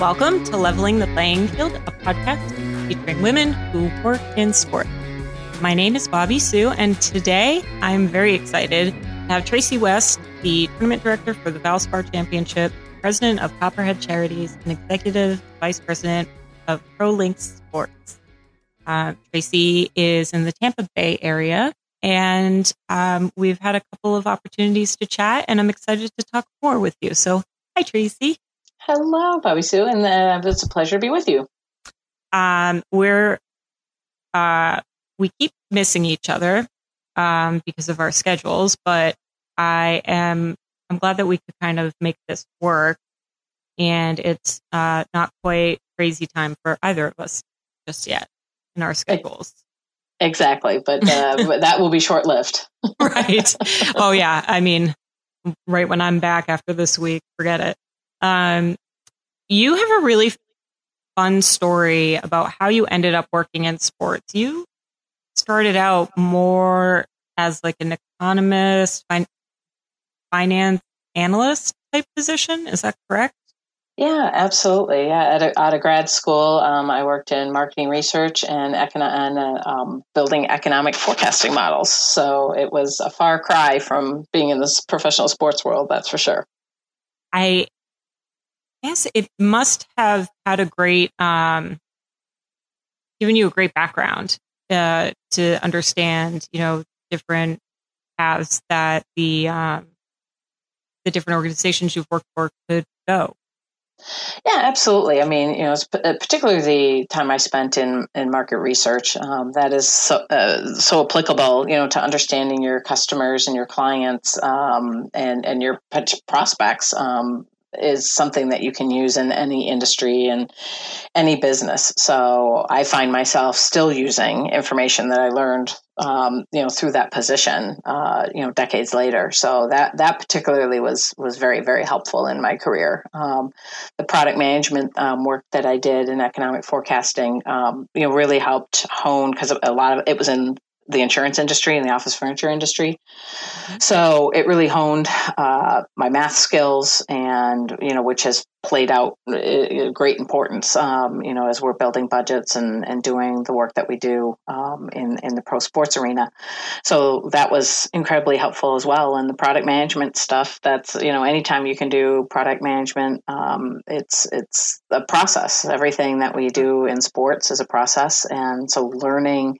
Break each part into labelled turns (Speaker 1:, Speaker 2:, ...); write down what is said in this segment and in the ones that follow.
Speaker 1: Welcome to Leveling the Playing Field, a podcast featuring women who work in sport. My name is Bobby Sue, and today I'm very excited to have Tracy West, the tournament director for the Valspar Championship, president of Copperhead Charities, and executive vice president of ProLinks Sports. Uh, Tracy is in the Tampa Bay area, and um, we've had a couple of opportunities to chat, and I'm excited to talk more with you. So, hi, Tracy.
Speaker 2: Hello, Bobby Sue, and uh, it's a pleasure to be with you.
Speaker 1: Um, we're uh, we keep missing each other um, because of our schedules, but I am I'm glad that we could kind of make this work, and it's uh, not quite crazy time for either of us just yet in our schedules.
Speaker 2: Exactly, but, uh, but that will be short lived.
Speaker 1: right. Oh yeah. I mean, right when I'm back after this week, forget it. Um, you have a really fun story about how you ended up working in sports. You started out more as like an economist, fin- finance analyst type position. Is that correct?
Speaker 2: Yeah, absolutely. Yeah, at a, at a grad school, um, I worked in marketing research and, econo- and uh, um, building economic forecasting models. So it was a far cry from being in this professional sports world, that's for sure.
Speaker 1: I guess it must have had a great, um, given you a great background uh, to understand, you know, different paths that the um, the different organizations you've worked for could go.
Speaker 2: Yeah, absolutely. I mean, you know, uh, particularly the time I spent in in market research, um, that is so, uh, so applicable, you know, to understanding your customers and your clients um, and and your prospects. Um, is something that you can use in any industry and any business. So I find myself still using information that I learned, um, you know, through that position, uh, you know, decades later. So that that particularly was was very very helpful in my career. Um, the product management um, work that I did in economic forecasting, um, you know, really helped hone because a lot of it was in the insurance industry and the office furniture industry. Mm-hmm. So it really honed uh, my math skills, and you know, which has played out uh, great importance. Um, you know, as we're building budgets and and doing the work that we do um, in in the pro sports arena. So that was incredibly helpful as well. And the product management stuff. That's you know, anytime you can do product management, um, it's it's a process. Everything that we do in sports is a process, and so learning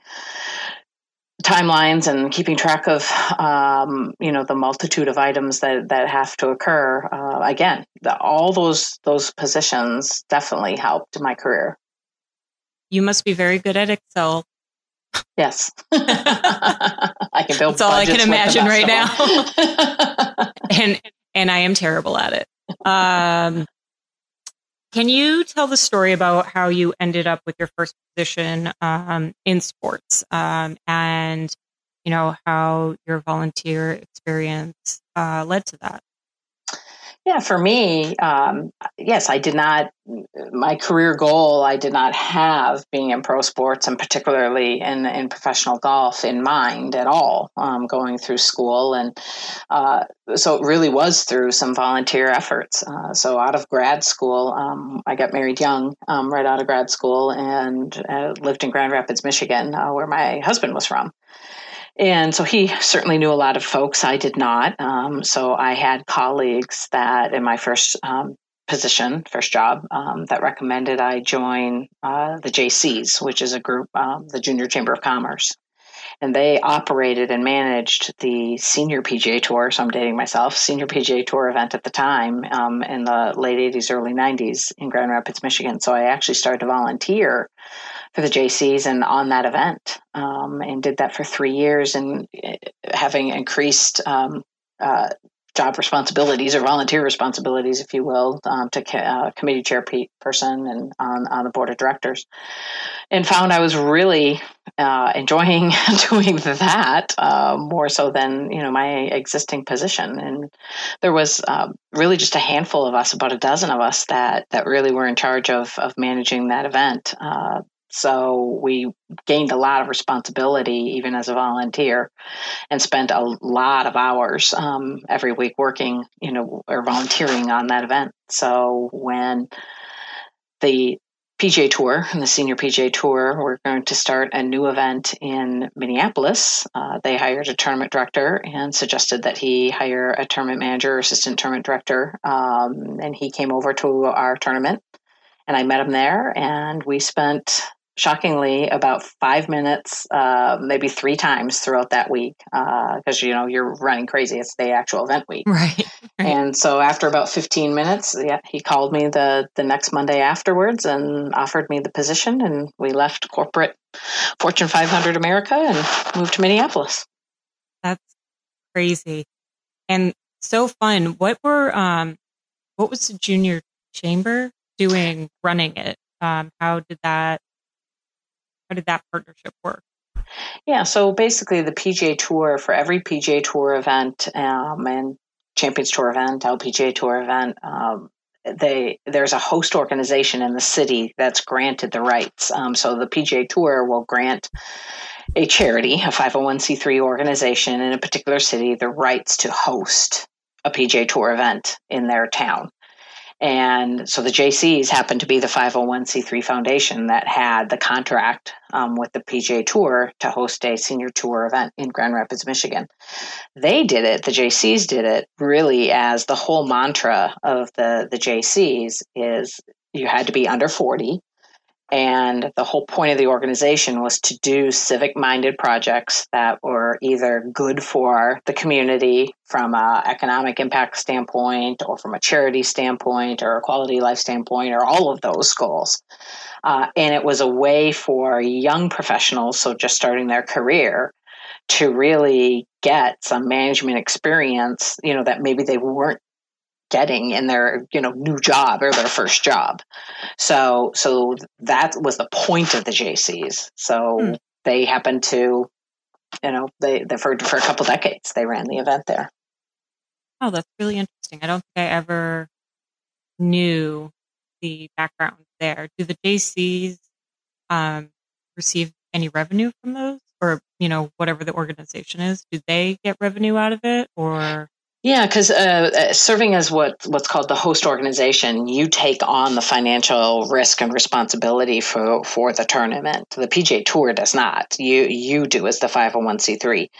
Speaker 2: timelines and keeping track of um, you know the multitude of items that that have to occur uh, again the, all those those positions definitely helped my career.
Speaker 1: You must be very good at excel.
Speaker 2: Yes. I can build
Speaker 1: that's all i can imagine right now. And and i am terrible at it. Um, can you tell the story about how you ended up with your first position um, in sports um, and, you know, how your volunteer experience uh, led to that?
Speaker 2: Yeah, for me, um, yes, I did not. My career goal, I did not have being in pro sports and particularly in in professional golf in mind at all. Um, going through school, and uh, so it really was through some volunteer efforts. Uh, so out of grad school, um, I got married young, um, right out of grad school, and uh, lived in Grand Rapids, Michigan, uh, where my husband was from. And so he certainly knew a lot of folks. I did not. Um, so I had colleagues that in my first um, position, first job, um, that recommended I join uh, the JCs, which is a group, um, the Junior Chamber of Commerce. And they operated and managed the senior PGA Tour. So I'm dating myself, senior PGA Tour event at the time um, in the late 80s, early 90s in Grand Rapids, Michigan. So I actually started to volunteer for the JCs and on that event, um, and did that for three years. And uh, having increased um, uh, job responsibilities or volunteer responsibilities, if you will, um, to uh, committee chairperson and on, on the board of directors, and found I was really uh, enjoying doing that uh, more so than you know my existing position. And there was uh, really just a handful of us, about a dozen of us, that that really were in charge of of managing that event. So we gained a lot of responsibility even as a volunteer and spent a lot of hours um, every week working, you know, or volunteering on that event. So when the PGA Tour and the Senior PGA Tour we're going to start a new event in Minneapolis. Uh, they hired a tournament director and suggested that he hire a tournament manager, assistant tournament director, um, and he came over to our tournament, and I met him there, and we spent shockingly about five minutes, uh, maybe three times throughout that week, because uh, you know you're running crazy. It's the actual event week,
Speaker 1: right, right?
Speaker 2: And so after about 15 minutes, yeah, he called me the the next Monday afterwards and offered me the position, and we left corporate Fortune 500 America and moved to Minneapolis.
Speaker 1: That's crazy and so fun. What were um, what was the junior chamber doing running it? Um, how did that how did that partnership work?
Speaker 2: Yeah, so basically, the PGA Tour for every PGA Tour event um, and Champions Tour event, LPGA Tour event, um, they there's a host organization in the city that's granted the rights. Um, so the PGA Tour will grant a charity, a 501c3 organization in a particular city, the rights to host a PGA Tour event in their town. And so the JCs happened to be the 501c3 foundation that had the contract um, with the PGA Tour to host a senior tour event in Grand Rapids, Michigan. They did it, the JCs did it really as the whole mantra of the, the JCs is you had to be under 40 and the whole point of the organization was to do civic minded projects that were either good for the community from an economic impact standpoint, or from a charity standpoint, or a quality life standpoint, or all of those goals. Uh, and it was a way for young professionals, so just starting their career, to really get some management experience, you know, that maybe they weren't getting in their you know new job or their first job. So so that was the point of the jcs so hmm. they happened to you know they, they for, for a couple decades they ran the event there.
Speaker 1: Oh that's really interesting. I don't think i ever knew the background there. Do the jcs um, receive any revenue from those? Or you know whatever the organization is do they get revenue out of it? Or
Speaker 2: yeah, because uh, uh, serving as what what's called the host organization, you take on the financial risk and responsibility for for the tournament. The PGA Tour does not. You you do as the five hundred one c three,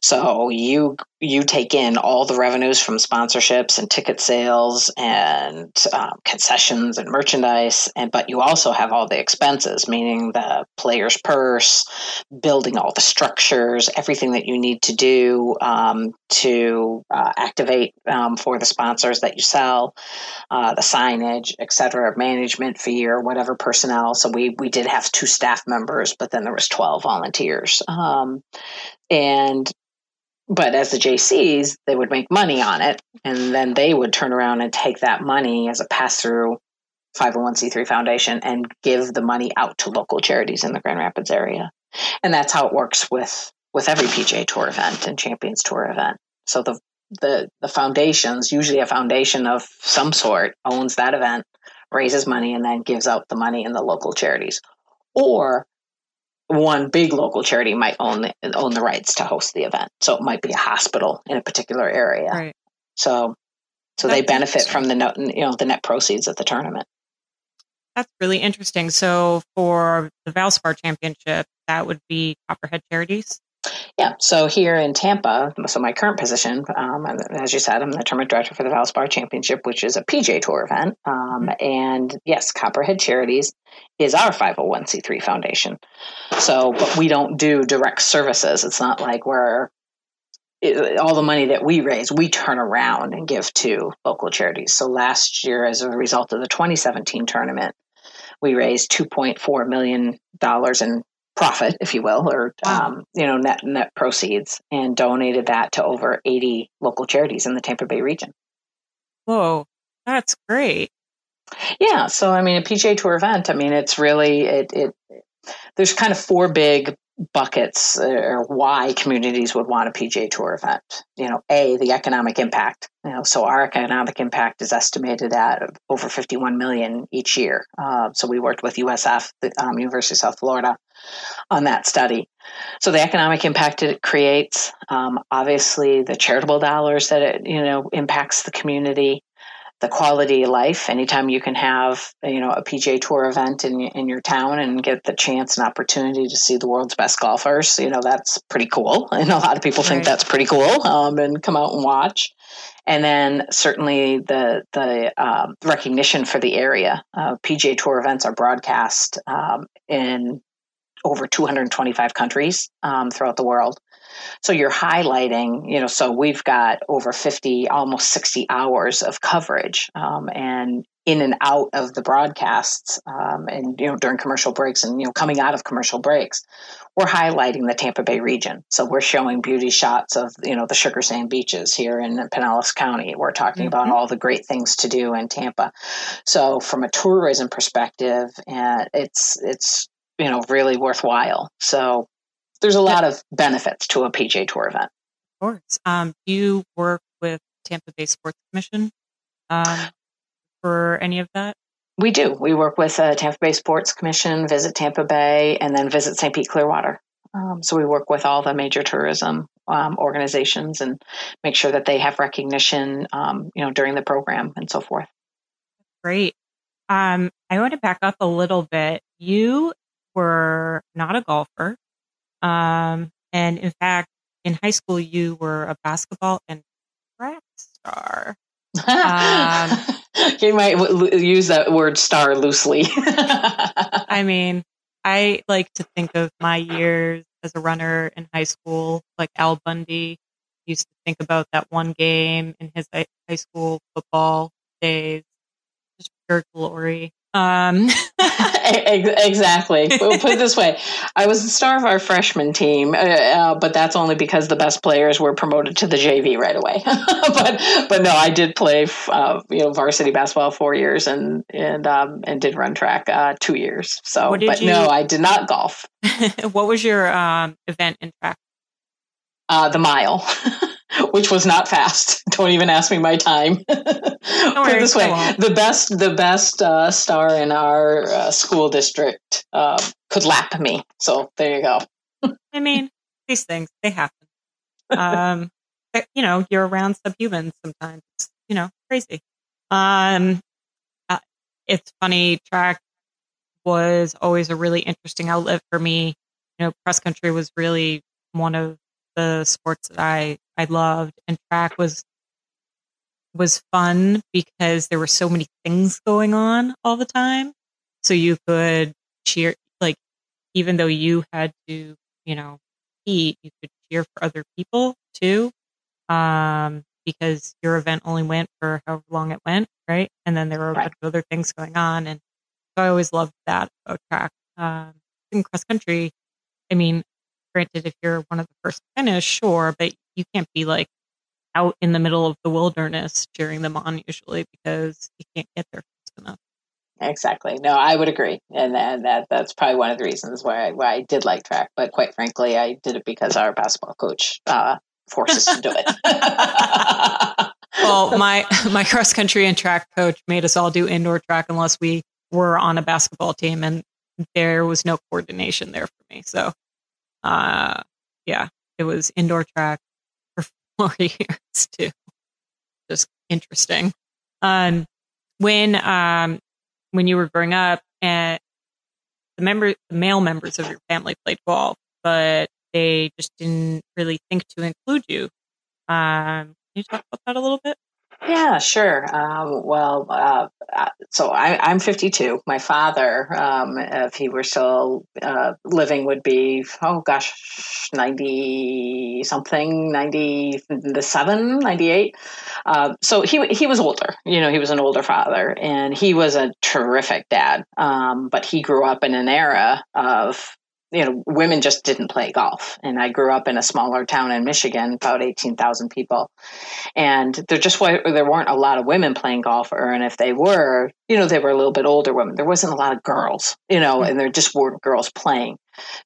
Speaker 2: So you you take in all the revenues from sponsorships and ticket sales and um, concessions and merchandise, and but you also have all the expenses, meaning the player's purse, building all the structures, everything that you need to do um, to uh, activate um, for the sponsors that you sell, uh, the signage, et cetera, management fee or whatever personnel. So we we did have two staff members, but then there was twelve volunteers, um, and but as the JCs, they would make money on it, and then they would turn around and take that money as a pass through 501c3 foundation and give the money out to local charities in the Grand Rapids area. And that's how it works with with every PGA Tour event and Champions Tour event. So the the the foundations, usually a foundation of some sort, owns that event, raises money, and then gives out the money in the local charities. Or one big local charity might own the, own the rights to host the event. So it might be a hospital in a particular area.
Speaker 1: Right.
Speaker 2: So so That's they benefit from the net, you know the net proceeds of the tournament.
Speaker 1: That's really interesting. So for the Valspar Championship, that would be Copperhead Charities.
Speaker 2: Yeah. So here in Tampa, so my current position, um, as you said, I'm the tournament director for the Valspar Championship, which is a PGA Tour event. Um, and yes, Copperhead Charities is our 501c3 foundation. So, but we don't do direct services. It's not like we're it, all the money that we raise, we turn around and give to local charities. So last year, as a result of the 2017 tournament, we raised 2.4 million dollars in profit, if you will, or wow. um, you know net net proceeds, and donated that to over 80 local charities in the Tampa Bay region.
Speaker 1: Whoa, that's great.
Speaker 2: Yeah, so I mean, a PGA Tour event. I mean, it's really it. it there's kind of four big buckets uh, or why communities would want a PGA Tour event. You know, a the economic impact. You know, so our economic impact is estimated at over 51 million each year. Uh, so we worked with USF, the um, University of South Florida, on that study. So the economic impact it creates, um, obviously the charitable dollars that it you know impacts the community. the quality of life. Anytime you can have, you know, a PGA Tour event in in your town and get the chance and opportunity to see the world's best golfers, you know, that's pretty cool. And a lot of people right. think that's pretty cool, um, and come out and watch. And then certainly the the um, recognition for the area. Uh, PGA Tour events are broadcast um, in over 225 countries um, throughout the world. So you're highlighting, you know, so we've got over 50, almost 60 hours of coverage. Um, and in and out of the broadcasts um, and you know during commercial breaks and you know coming out of commercial breaks we're highlighting the tampa bay region so we're showing beauty shots of you know the sugar sand beaches here in pinellas county we're talking mm-hmm. about all the great things to do in tampa so from a tourism perspective uh, it's it's you know really worthwhile so there's a lot of benefits to a PGA Tour event.
Speaker 1: Of course. Um, do you work with Tampa Bay Sports Commission um, for any of that?
Speaker 2: We do. We work with uh, Tampa Bay Sports Commission, Visit Tampa Bay, and then Visit St. Pete Clearwater. Um, so we work with all the major tourism um, organizations and make sure that they have recognition, um, you know, during the program and so forth.
Speaker 1: Great. Um, I want to back up a little bit. You were not a golfer. Um, and in fact, in high school, you were a basketball and track star.
Speaker 2: um, you might w- use that word star loosely.
Speaker 1: I mean, I like to think of my years as a runner in high school, like Al Bundy used to think about that one game in his high school football days, just pure glory. Um,
Speaker 2: exactly. We'll put it this way: I was the star of our freshman team, uh, uh, but that's only because the best players were promoted to the JV right away. but but no, I did play uh, you know varsity basketball four years and and um, and did run track uh, two years. So, but you, no, I did not golf.
Speaker 1: what was your um, event in track?
Speaker 2: Uh, the mile. Which was not fast. Don't even ask me my time. Put it this way: the best, the best uh, star in our uh, school district uh, could lap me. So there you go.
Speaker 1: I mean, these things they happen. Um, but, you know, you're around subhumans sometimes. It's, you know, crazy. Um, uh, it's funny. Track was always a really interesting outlet for me. You know, cross country was really one of the sports that I I loved, and track was was fun because there were so many things going on all the time. So you could cheer like even though you had to, you know, eat, you could cheer for other people too. Um, because your event only went for however long it went, right? And then there were a right. bunch of other things going on. And so I always loved that about track. Um, in cross country, I mean, granted, if you're one of the first to finish, sure, but you can't be like out in the middle of the wilderness cheering them on usually because you can't get there fast enough.
Speaker 2: Exactly. No, I would agree, and, and that that's probably one of the reasons why I, why I did like track. But quite frankly, I did it because our basketball coach uh, forced us to do it.
Speaker 1: well, my my cross country and track coach made us all do indoor track unless we were on a basketball team, and there was no coordination there for me. So uh, yeah, it was indoor track for four years too. Just interesting. Um, when um, when you were growing up, and the member, the male members of your family played golf, but they just didn't really think to include you. Um, can you talk about that a little bit?
Speaker 2: Yeah, sure. Um, well, uh, uh so I, am 52. My father, um, if he were still uh, living, would be oh gosh, 90 something, 97, 98. Uh, so he he was older. You know, he was an older father, and he was a terrific dad. Um, but he grew up in an era of you know, women just didn't play golf. And I grew up in a smaller town in Michigan, about 18,000 people. And there just were, there weren't a lot of women playing golf, or, and if they were, you know, they were a little bit older women. There wasn't a lot of girls, you know, and there just weren't girls playing.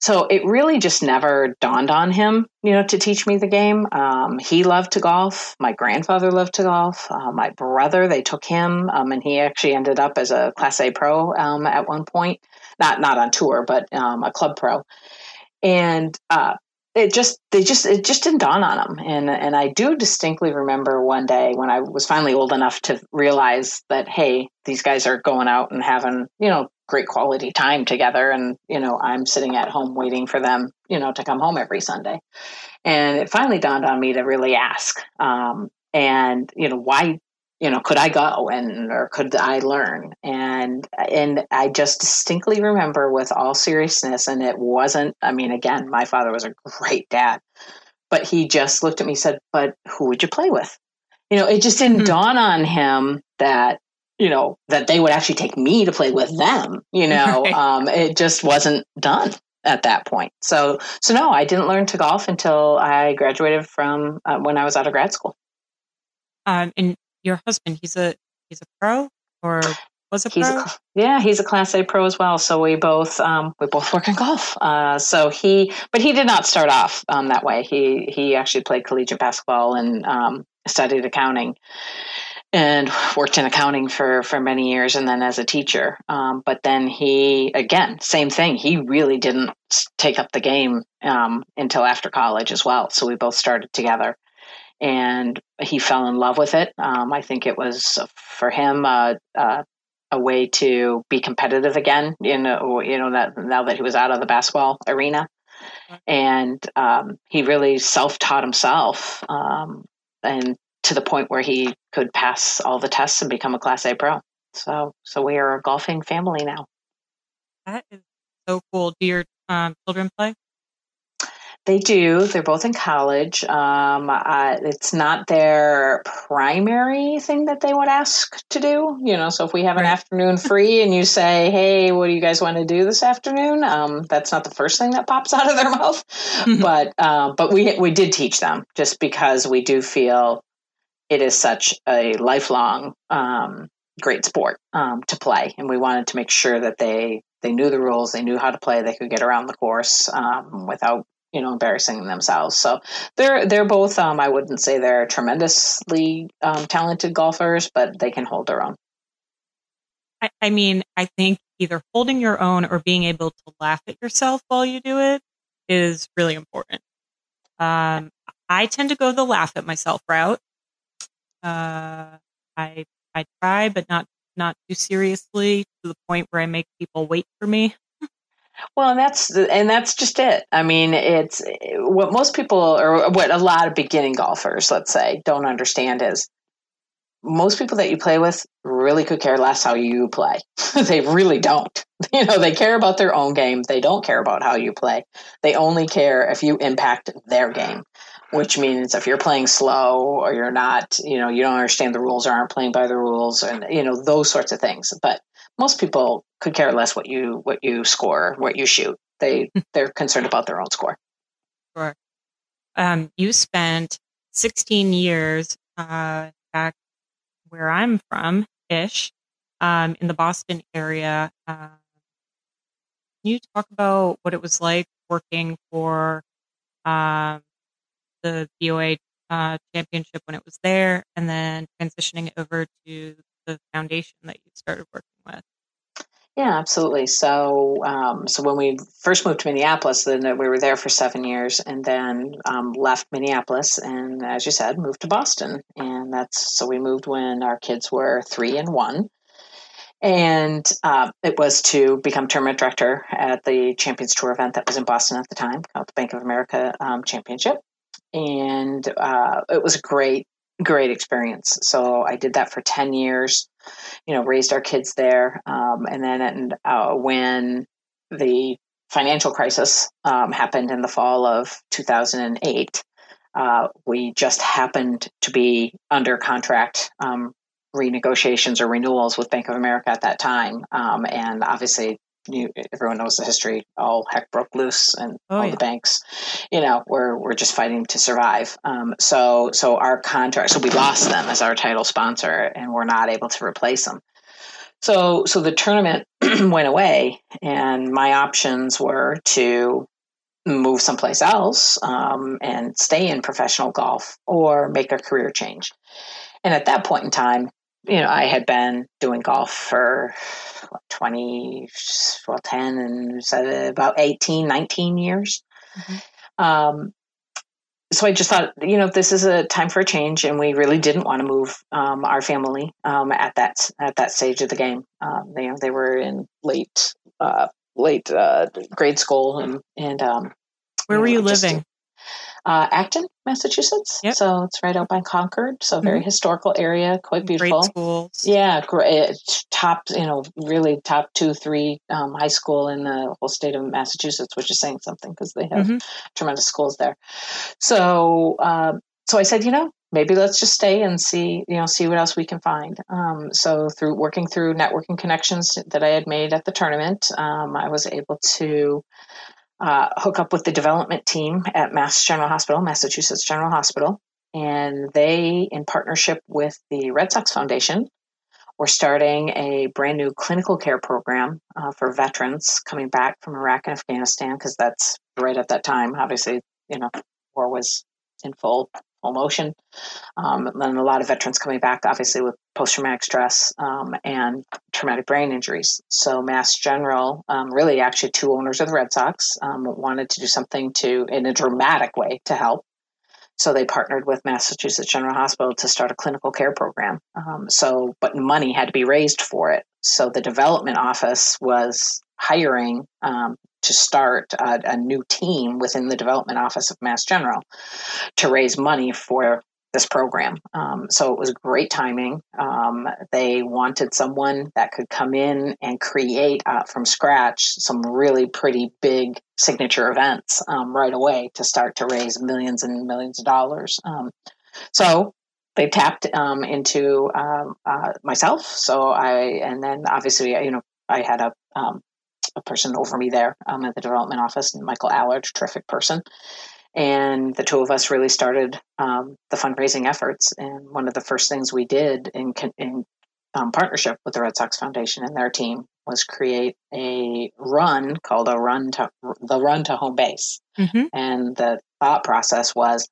Speaker 2: So it really just never dawned on him, you know, to teach me the game. Um, he loved to golf. My grandfather loved to golf. Uh, my brother, they took him, um, and he actually ended up as a Class A pro um, at one point. Not not on tour, but um, a club pro. And uh, it just they just it just didn't dawn on them and and I do distinctly remember one day when I was finally old enough to realize that hey these guys are going out and having you know great quality time together. And you know I'm sitting at home waiting for them you know to come home every Sunday. And it finally dawned on me to really ask um, and you know why you know could i go and or could i learn? And and i just distinctly remember with all seriousness and it wasn't i mean again my father was a great dad but he just looked at me and said but who would you play with? You know it just didn't mm-hmm. dawn on him that you know that they would actually take me to play with them you know? Right. um, it just wasn't done at that point. So so no i didn't learn to golf until i graduated from uh, when i was out of grad school.
Speaker 1: Um, and your husband, he's a he's a pro or was a
Speaker 2: he's
Speaker 1: pro?
Speaker 2: A, yeah, he's a class A pro as well. So we both um, we both work in golf. Uh, so he, but he did not start off um, that way. He he actually played collegiate basketball and um, studied accounting and worked in accounting for for many years and then as a teacher um, but then he again same thing he really didn't take up the game um, until after college as well so we both started together and he fell in love with it. Um, I think it was for him uh, uh, a way to be competitive again. You know, you know that now that he was out of the basketball arena, and um, he really self-taught himself, um, and to the point where he could pass all the tests and become a Class A pro. So, so we are a golfing family now.
Speaker 1: That is so cool. Do your um, children play?
Speaker 2: They do. They're both in college. Um, uh, it's not their primary thing that they would ask to do. You know, so if we have an afternoon free and you say, "Hey, what do you guys want to do this afternoon?" Um, that's not the first thing that pops out of their mouth. Mm-hmm. But uh, but we we did teach them just because we do feel it is such a lifelong um, great sport um, to play, and we wanted to make sure that they they knew the rules, they knew how to play, they could get around the course um, without you know embarrassing themselves. So they're they're both um, i wouldn't say they're tremendously um, talented golfers but they can hold their own.
Speaker 1: I, I mean i think either holding your own or being able to laugh at yourself while you do it is really important. Um, i tend to go the laugh at myself route. Uh, i i try but not not too seriously to the point where i make people wait for me
Speaker 2: well, and that's and that's just it. I mean, it's what most people or what a lot of beginning golfers, let's say, don't understand is most people that you play with really could care less how you play. they really don't. You know, they care about their own game. They don't care about how you play. They only care if you impact their game, which means if you're playing slow or you're not, you know, you don't understand the rules or aren't playing by the rules and you know, those sorts of things. But most people could care less what you what you score, what you shoot. They hmm. they're concerned about their own score.
Speaker 1: Sure. Um, you spent 16 years uh, back where I'm from, ish, um, in the Boston area. Uh, can you talk about what it was like working for um, the BOA uh, championship when it was there, and then transitioning over to the foundation that you started working with?
Speaker 2: Yeah, absolutely. So, um, so when we first moved to Minneapolis, then we were there for seven years, and then um, left Minneapolis, and as you said, moved to Boston. And that's so we moved when our kids were three and one, and uh, it was to become tournament director at the Champions Tour event that was in Boston at the time, called the Bank of America um, Championship. And uh, it was a great great experience. So I did that for 10 years, you know, raised our kids there. Um, and then and, uh, when the financial crisis um, happened in the fall of 2008, uh, we just happened to be under contract um, renegotiations or renewals with Bank of America at that time. Um, and obviously, you, everyone knows the history. All heck broke loose, and oh, all yeah. the banks, you know, were were just fighting to survive. Um, so so our contract, so we lost them as our title sponsor, and we're not able to replace them. So so the tournament went away, and my options were to move someplace else um, and stay in professional golf, or make a career change. And at that point in time, you know, I had been doing golf for what, 20, well, 10 and about 18, 19 years. Mm-hmm. Um, so I just thought, you know, this is a time for a change, and we really didn't want to move um, our family um, at that at that stage of the game. Um, you know, they were in late uh, late uh, grade school, and and um,
Speaker 1: where were you living?
Speaker 2: Uh, Acton, Massachusetts. Yep. So it's right out by Concord. So very mm-hmm. historical area, quite beautiful.
Speaker 1: Great schools.
Speaker 2: Yeah, great. Top, you know, really top two, three um, high school in the whole state of Massachusetts, which is saying something because they have mm-hmm. tremendous schools there. So, uh, so I said, you know, maybe let's just stay and see, you know, see what else we can find. Um, so through working through networking connections that I had made at the tournament, um, I was able to uh, hook up with the development team at Mass General Hospital, Massachusetts General Hospital, and they, in partnership with the Red Sox Foundation, were starting a brand new clinical care program uh, for veterans coming back from Iraq and Afghanistan, because that's right at that time. Obviously, you know, war was in full motion. Um, and a lot of veterans coming back, obviously, with post traumatic stress um, and traumatic brain injuries. So, Mass General, um, really, actually, two owners of the Red Sox um, wanted to do something to, in a dramatic way, to help. So they partnered with Massachusetts General Hospital to start a clinical care program. Um, so, but money had to be raised for it. So the development office was hiring um, to start a, a, new team within the development office of Mass General to raise money for this program. Um, so it was great timing. Um, they wanted someone that could come in and create uh, from scratch some really pretty big signature events um, right away to start to raise millions and millions of dollars. Um, so they tapped um, into um, uh, myself. So I, and then obviously, you know, I had a a person over me there um, at the development office, and Michael Allard, terrific person. And the two of us really started um, the fundraising efforts. And one of the first things we did in, in um, partnership with the Red Sox Foundation and their team was create a run called a run to the run to home base. Mm-hmm. And the thought process was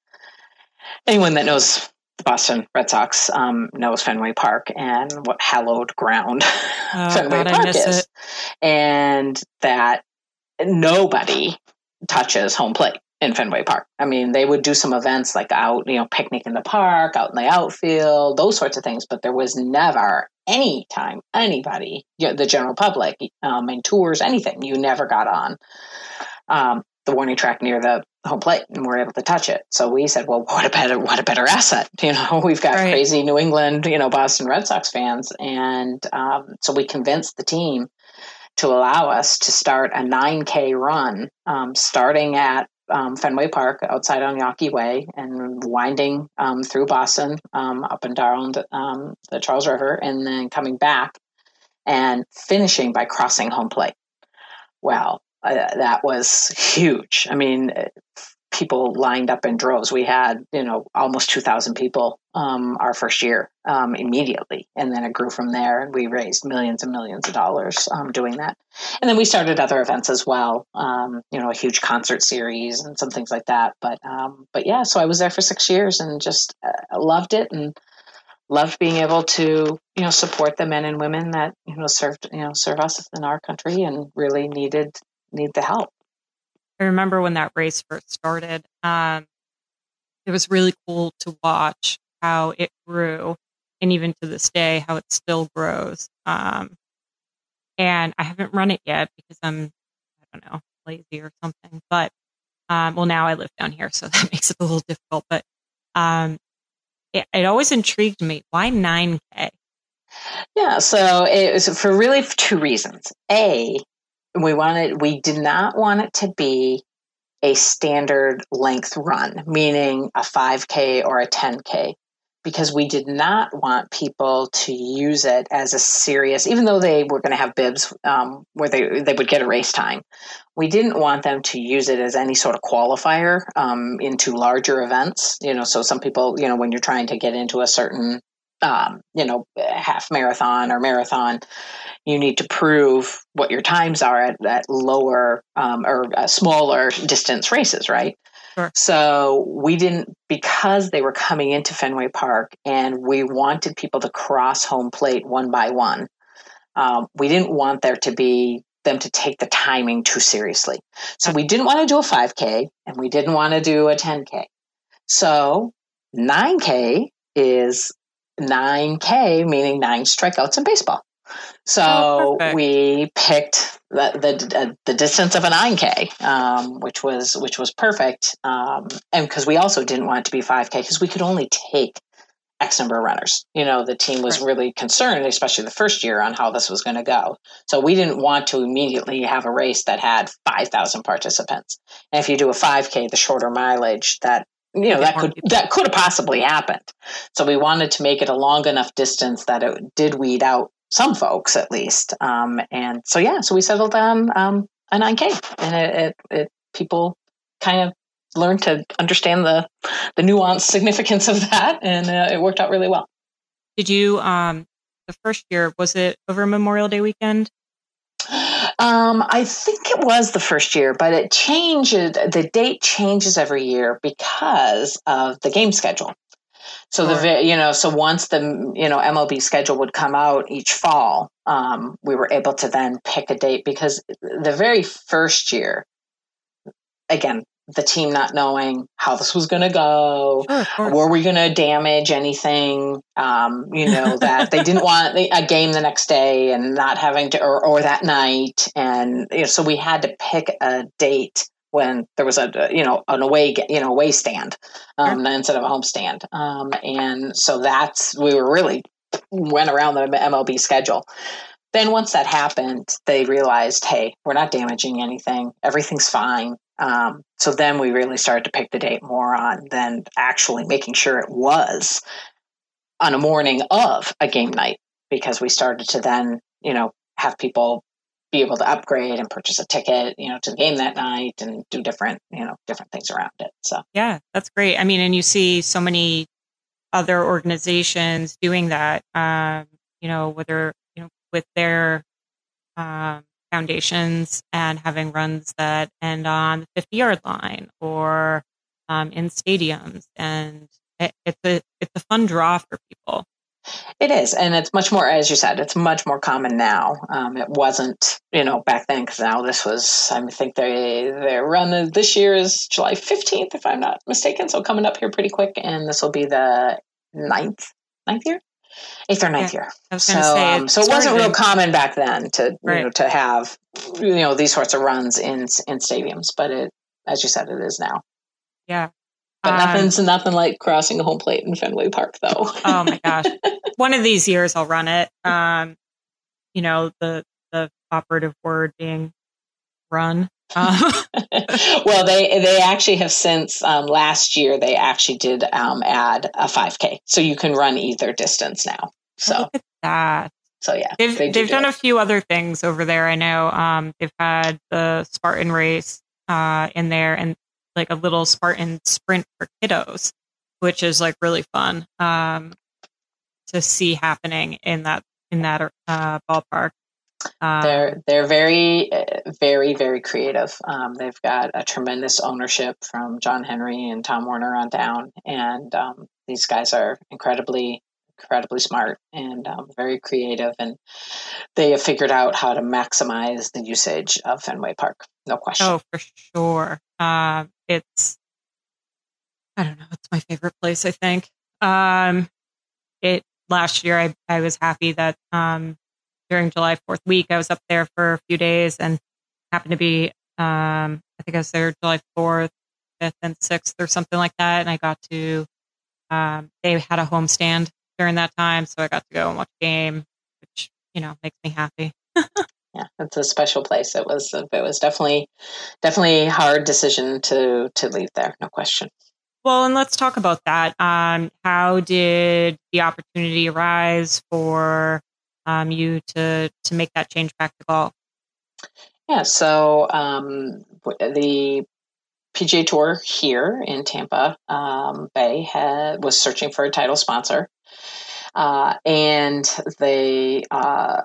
Speaker 2: anyone that knows Boston Red Sox um, knows Fenway Park and what hallowed ground oh, Fenway God, Park is, it. and that nobody touches home plate in Fenway Park. I mean, they would do some events like out, you know, picnic in the park, out in the outfield, those sorts of things, but there was never any time anybody, you know, the general public, um, in tours, anything, you never got on. Um, the warning track near the home plate and we're able to touch it. So we said, well, what a better what a better asset. You know, we've got right. crazy New England, you know, Boston Red Sox fans, and um, so we convinced the team to allow us to start a 9K run, um, starting at um, Fenway Park outside on Yawkey Way and winding um, through Boston um, up and down um, the Charles River, and then coming back and finishing by crossing home plate. Well, uh, that was huge. I mean, people lined up in droves. We had, you know, almost 2,000 people um, our first year um, immediately. And then it grew from there. And we raised millions and millions of dollars um, doing that. And then we started other events as well, um, you know, a huge concert series and some things like that. But, um, but yeah, so I was there for six years and just uh, loved it and loved being able to, you know, support the men and women that, you know, served, you know, serve us in our country and really needed need the help.
Speaker 1: I remember when that race first started. Um, it was really cool to watch how it grew, and even to this day, how it still grows. Um, and I haven't run it yet because I'm, I don't know, lazy or something. But um, well, now I live down here, so that makes it a little difficult. But um, it, it always intrigued me. Why 9K?
Speaker 2: Yeah, so it was for really two reasons. A, we wanted we did not want it to be a standard length run meaning a 5k or a 10k because we did not want people to use it as a serious even though they were going to have bibs um, where they, they would get a race time. We didn't want them to use it as any sort of qualifier um, into larger events you know so some people you know when you're trying to get into a certain um, you know half marathon or marathon you need to prove what your times are at, at lower um, or uh, smaller distance races, right? Sure. So we didn't, because they were coming into Fenway Park and we wanted people to cross home plate one by one. Um, we didn't want there to be them to take the timing too seriously. So we didn't want to do a 5K and we didn't want to do a 10K. So 9K is 9K, meaning nine strikeouts in baseball. So oh, we picked the, the uh, the distance of a 9K, um, which was which was perfect, um, and because we also didn't want it to be 5K because we could only take X number of runners. You know, the team was right. really concerned, especially the first year, on how this was going to go. So we didn't want to immediately have a race that had 5,000 participants. And if you do a 5K, the shorter mileage, that you know that could that could have possibly happened. So we wanted to make it a long enough distance that it did weed out some folks at least. Um, and so yeah, so we settled on um, a 9K, and it, it, it people kind of learned to understand the the nuanced significance of that, and uh, it worked out really well.
Speaker 1: Did you um, the first year was it over Memorial Day weekend?
Speaker 2: Um, I think it was the first year, but it changed. The date changes every year because of the game schedule. So sure. the you know so once the you know MLB schedule would come out each fall, um, we were able to then pick a date because the very first year, again the team not knowing how this was going to go. Sure, were we going to damage anything? Um, you know, that they didn't want a game the next day and not having to, or, or that night. And, you know, so we had to pick a date when there was a, you know, an away, you know, away stand um, sure. instead of a home stand. Um, and so that's, we were really went around the MLB schedule. Then once that happened, they realized, hey, we're not damaging anything. Everything's fine. Um, so then we really started to pick the date more on than actually making sure it was on a morning of a game night because we started to then, you know, have people be able to upgrade and purchase a ticket, you know, to the game that night and do different, you know, different things around it. So
Speaker 1: yeah, that's great. I mean, and you see so many other organizations doing that. Um, you know, whether you know with their um, foundations and having runs that end on the 50 yard line or um, in stadiums. And it, it's a it's a fun draw for people.
Speaker 2: It is, and it's much more, as you said, it's much more common now. Um, it wasn't, you know, back then because now this was. I think they their run this year is July fifteenth, if I'm not mistaken. So coming up here pretty quick, and this will be the ninth ninth year eighth or ninth yeah, year. so, um, so it wasn't real common back then to right. you know to have you know these sorts of runs in in stadiums, but it as you said, it is now.
Speaker 1: Yeah.
Speaker 2: But um, nothing's nothing like crossing a home plate in Fenway Park, though.
Speaker 1: oh my gosh! One of these years, I'll run it. Um, you know the the operative word being run.
Speaker 2: Uh. well, they they actually have since um, last year they actually did um, add a 5K, so you can run either distance now. So
Speaker 1: that.
Speaker 2: So yeah,
Speaker 1: they've they have done it. a few other things over there. I know um, they've had the Spartan race uh, in there and like a little Spartan sprint for kiddos, which is like really fun um, to see happening in that in that uh, ballpark.
Speaker 2: Um, they're they're very very very creative. Um, they've got a tremendous ownership from John Henry and Tom Werner on down, and um, these guys are incredibly incredibly smart and um, very creative, and they have figured out how to maximize the usage of Fenway Park. No question.
Speaker 1: Oh, for sure. Uh, it's I don't know. It's my favorite place. I think. Um, it last year I I was happy that um during July 4th week. I was up there for a few days and happened to be, um, I think I was there July 4th, 5th, and 6th or something like that. And I got to, um, they had a home stand during that time. So I got to go and watch a game, which, you know, makes me happy.
Speaker 2: yeah, it's a special place. It was, it was definitely, definitely hard decision to, to leave there. No question.
Speaker 1: Well, and let's talk about that. Um, how did the opportunity arise for um, you to to make that change golf?
Speaker 2: Yeah, so um, the PGA Tour here in Tampa um, Bay had, was searching for a title sponsor, uh, and they uh,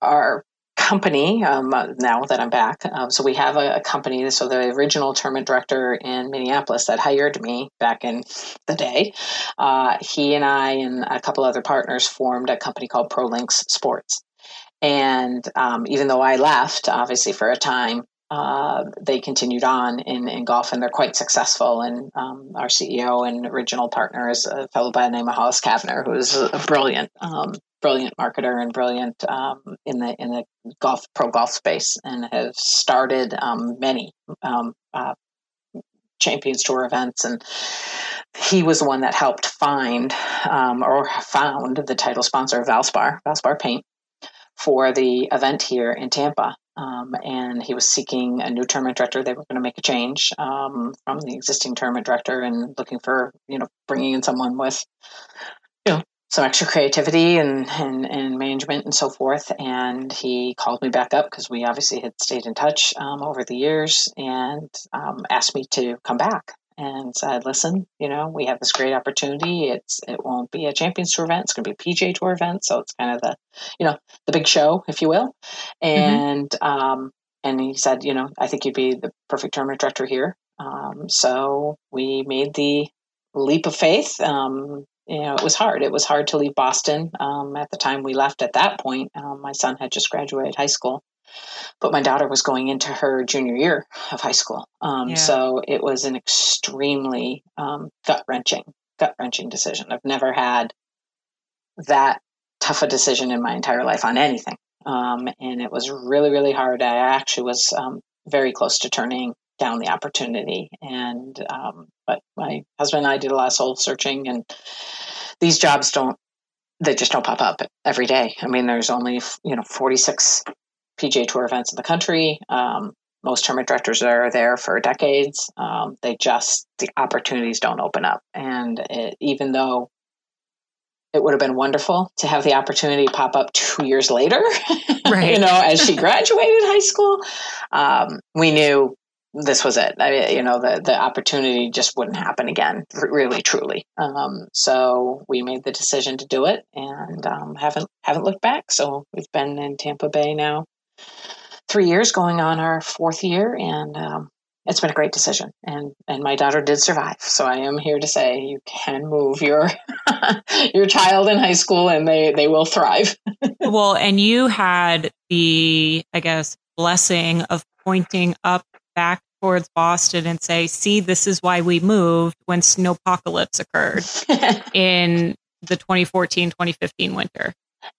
Speaker 2: are company um, now that I'm back. Um, so we have a, a, company. So the original tournament director in Minneapolis that hired me back in the day, uh, he and I and a couple other partners formed a company called ProLinks Sports. And um, even though I left, obviously for a time, uh, they continued on in, in golf and they're quite successful. And um, our CEO and original partner is a fellow by the name of Hollis Cavner, who is a brilliant, um, brilliant marketer and brilliant um, in the in the golf pro golf space, and have started um, many um, uh, Champions Tour events. And he was the one that helped find um, or found the title sponsor Valspar, Valspar Paint, for the event here in Tampa. Um, and he was seeking a new tournament director. They were going to make a change um, from the existing tournament director and looking for, you know, bringing in someone with, some extra creativity and, and, and management and so forth. And he called me back up because we obviously had stayed in touch um, over the years and um, asked me to come back and said, "Listen, you know, we have this great opportunity. It's it won't be a Champions Tour event. It's going to be a PGA Tour event. So it's kind of the, you know, the big show, if you will." Mm-hmm. And mm-hmm. um, and he said, "You know, I think you'd be the perfect tournament director here." Um, so we made the leap of faith. Um, you know, it was hard. It was hard to leave Boston. Um, at the time we left, at that point, um, my son had just graduated high school, but my daughter was going into her junior year of high school. Um, yeah. So it was an extremely um, gut wrenching, gut wrenching decision. I've never had that tough a decision in my entire life on anything. Um, and it was really, really hard. I actually was um, very close to turning down the opportunity. And, um, but my husband and I did a lot of soul searching, and these jobs don't, they just don't pop up every day. I mean, there's only, you know, 46 PGA Tour events in the country. Um, most tournament directors are there for decades. Um, they just the opportunities don't open up, and it, even though it would have been wonderful to have the opportunity pop up two years later, right. you know, as she graduated high school, um, we knew this was it. I, you know, the the opportunity just wouldn't happen again, really, truly. Um, so we made the decision to do it, and um, haven't haven't looked back. So we've been in Tampa Bay now three years, going on our fourth year, and um, it's been a great decision. And and my daughter did survive, so I am here to say you can move your your child in high school, and they they will thrive.
Speaker 1: well, and you had the I guess blessing of pointing up back towards Boston and say, "See, this is why we moved when snowpocalypse occurred in the 2014-2015 winter."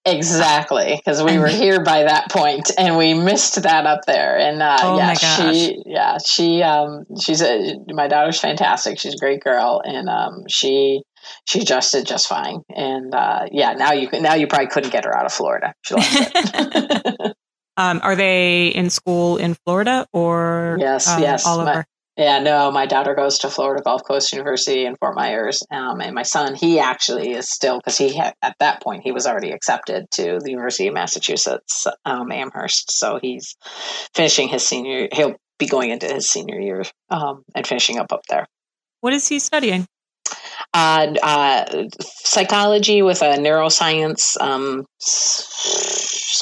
Speaker 2: Exactly, because we were here by that point, and we missed that up there. And uh, oh yeah, she, yeah, she, um, she's a, my daughter's fantastic. She's a great girl, and um, she, she adjusted just fine. And uh, yeah, now you now you probably couldn't get her out of Florida. She loves it.
Speaker 1: um, are they in school in Florida or
Speaker 2: yes, uh, yes, all over? My, yeah, no, my daughter goes to Florida Gulf Coast University in Fort Myers. Um, and my son, he actually is still, because he had, at that point, he was already accepted to the University of Massachusetts um, Amherst. So he's finishing his senior, he'll be going into his senior year um, and finishing up up there.
Speaker 1: What is he studying?
Speaker 2: Uh, uh, psychology with a neuroscience um,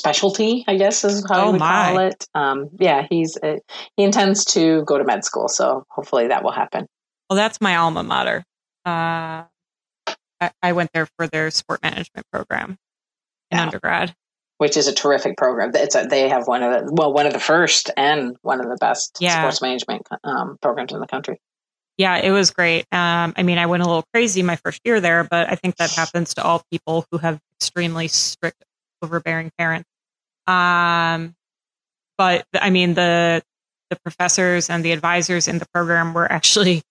Speaker 2: specialty, I guess is how oh, I would my. call it. Um, yeah, he's uh, he intends to go to med school, so hopefully that will happen.
Speaker 1: Well, that's my alma mater. Uh, I, I, went there for their sport management program in yeah. undergrad,
Speaker 2: which is a terrific program. It's a, they have one of the well, one of the first and one of the best yeah. sports management um, programs in the country.
Speaker 1: Yeah, it was great. Um, I mean, I went a little crazy my first year there, but I think that happens to all people who have extremely strict, overbearing parents. Um, but I mean, the the professors and the advisors in the program were actually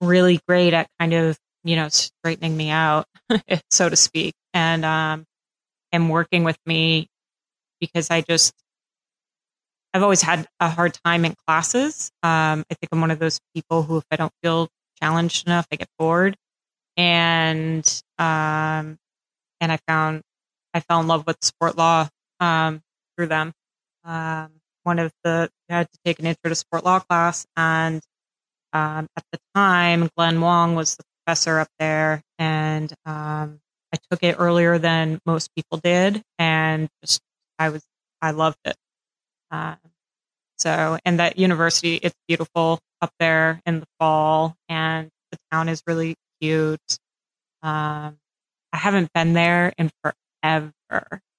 Speaker 1: really great at kind of you know straightening me out, so to speak, and um, and working with me because I just I've always had a hard time in classes. Um, I think I'm one of those people who, if I don't feel challenged enough, I get bored. And um, and I found I fell in love with sport law um, through them. Um, one of the I had to take an intro to sport law class, and um, at the time, Glenn Wong was the professor up there, and um, I took it earlier than most people did, and just I was I loved it. Um, so, and that university, it's beautiful up there in the fall, and the town is really cute. Um, I haven't been there in forever,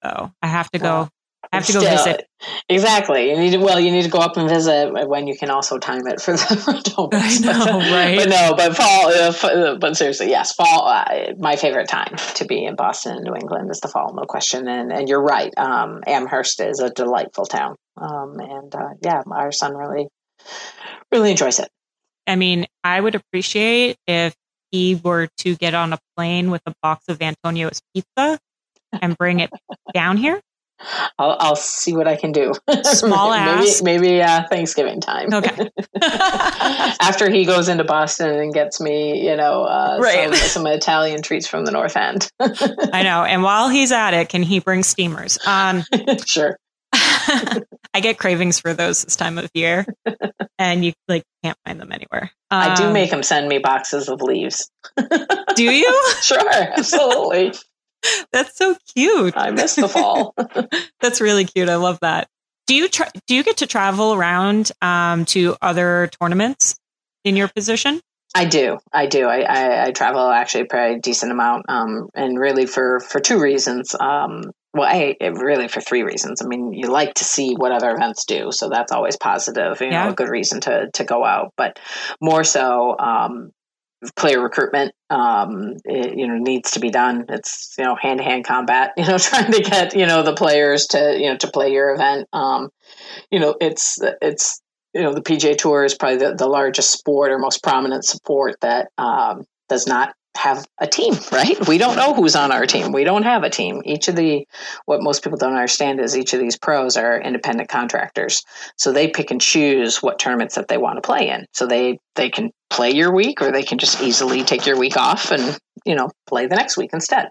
Speaker 1: though. I have to go I have to go Still, visit.
Speaker 2: Exactly. You need to, well, you need to go up and visit when you can also time it for the
Speaker 1: Olympics. I know, right?
Speaker 2: But no, but fall. Uh, but seriously, yes, fall. Uh, my favorite time to be in Boston and New England is the fall, no question. And and you're right. Um, Amherst is a delightful town. Um, and uh, yeah, our son really, really enjoys it.
Speaker 1: I mean, I would appreciate if he were to get on a plane with a box of Antonio's pizza and bring it down here
Speaker 2: I'll, I'll see what I can do.
Speaker 1: Small
Speaker 2: ass. Maybe, maybe uh, Thanksgiving time.
Speaker 1: Okay.
Speaker 2: After he goes into Boston and gets me, you know, uh, right. some, some, Italian treats from the North End.
Speaker 1: I know. And while he's at it, can he bring steamers? Um,
Speaker 2: sure.
Speaker 1: I get cravings for those this time of year, and you like can't find them anywhere.
Speaker 2: Um, I do um, make him send me boxes of leaves.
Speaker 1: do you?
Speaker 2: sure, absolutely.
Speaker 1: That's so cute.
Speaker 2: I miss the fall.
Speaker 1: That's really cute. I love that. Do you tra- do you get to travel around um, to other tournaments in your position?
Speaker 2: I do. I do. I, I, I travel actually a pretty decent amount, um, and really for for two reasons. Um, well, I really for three reasons. I mean, you like to see what other events do, so that's always positive. You yeah. know, a good reason to to go out. But more so, um, player recruitment um, it, you know needs to be done it's you know hand to hand combat you know trying to get you know the players to you know to play your event um, you know it's it's you know the PGA Tour is probably the, the largest sport or most prominent sport that um, does not have a team, right? We don't know who's on our team. We don't have a team. Each of the, what most people don't understand is each of these pros are independent contractors. So they pick and choose what tournaments that they want to play in. So they, they can play your week or they can just easily take your week off and you know play the next week instead.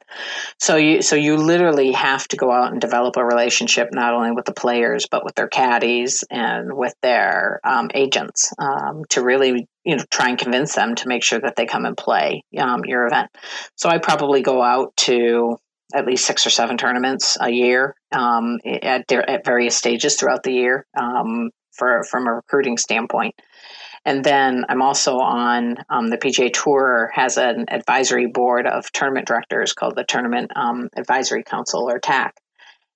Speaker 2: So you so you literally have to go out and develop a relationship not only with the players but with their caddies and with their um, agents um, to really you know try and convince them to make sure that they come and play um, your event. So i probably go out to at least six or seven tournaments a year um, at, at various stages throughout the year um, for from a recruiting standpoint and then I'm also on um, the PGA Tour has an advisory board of tournament directors called the Tournament um, Advisory Council or TAC.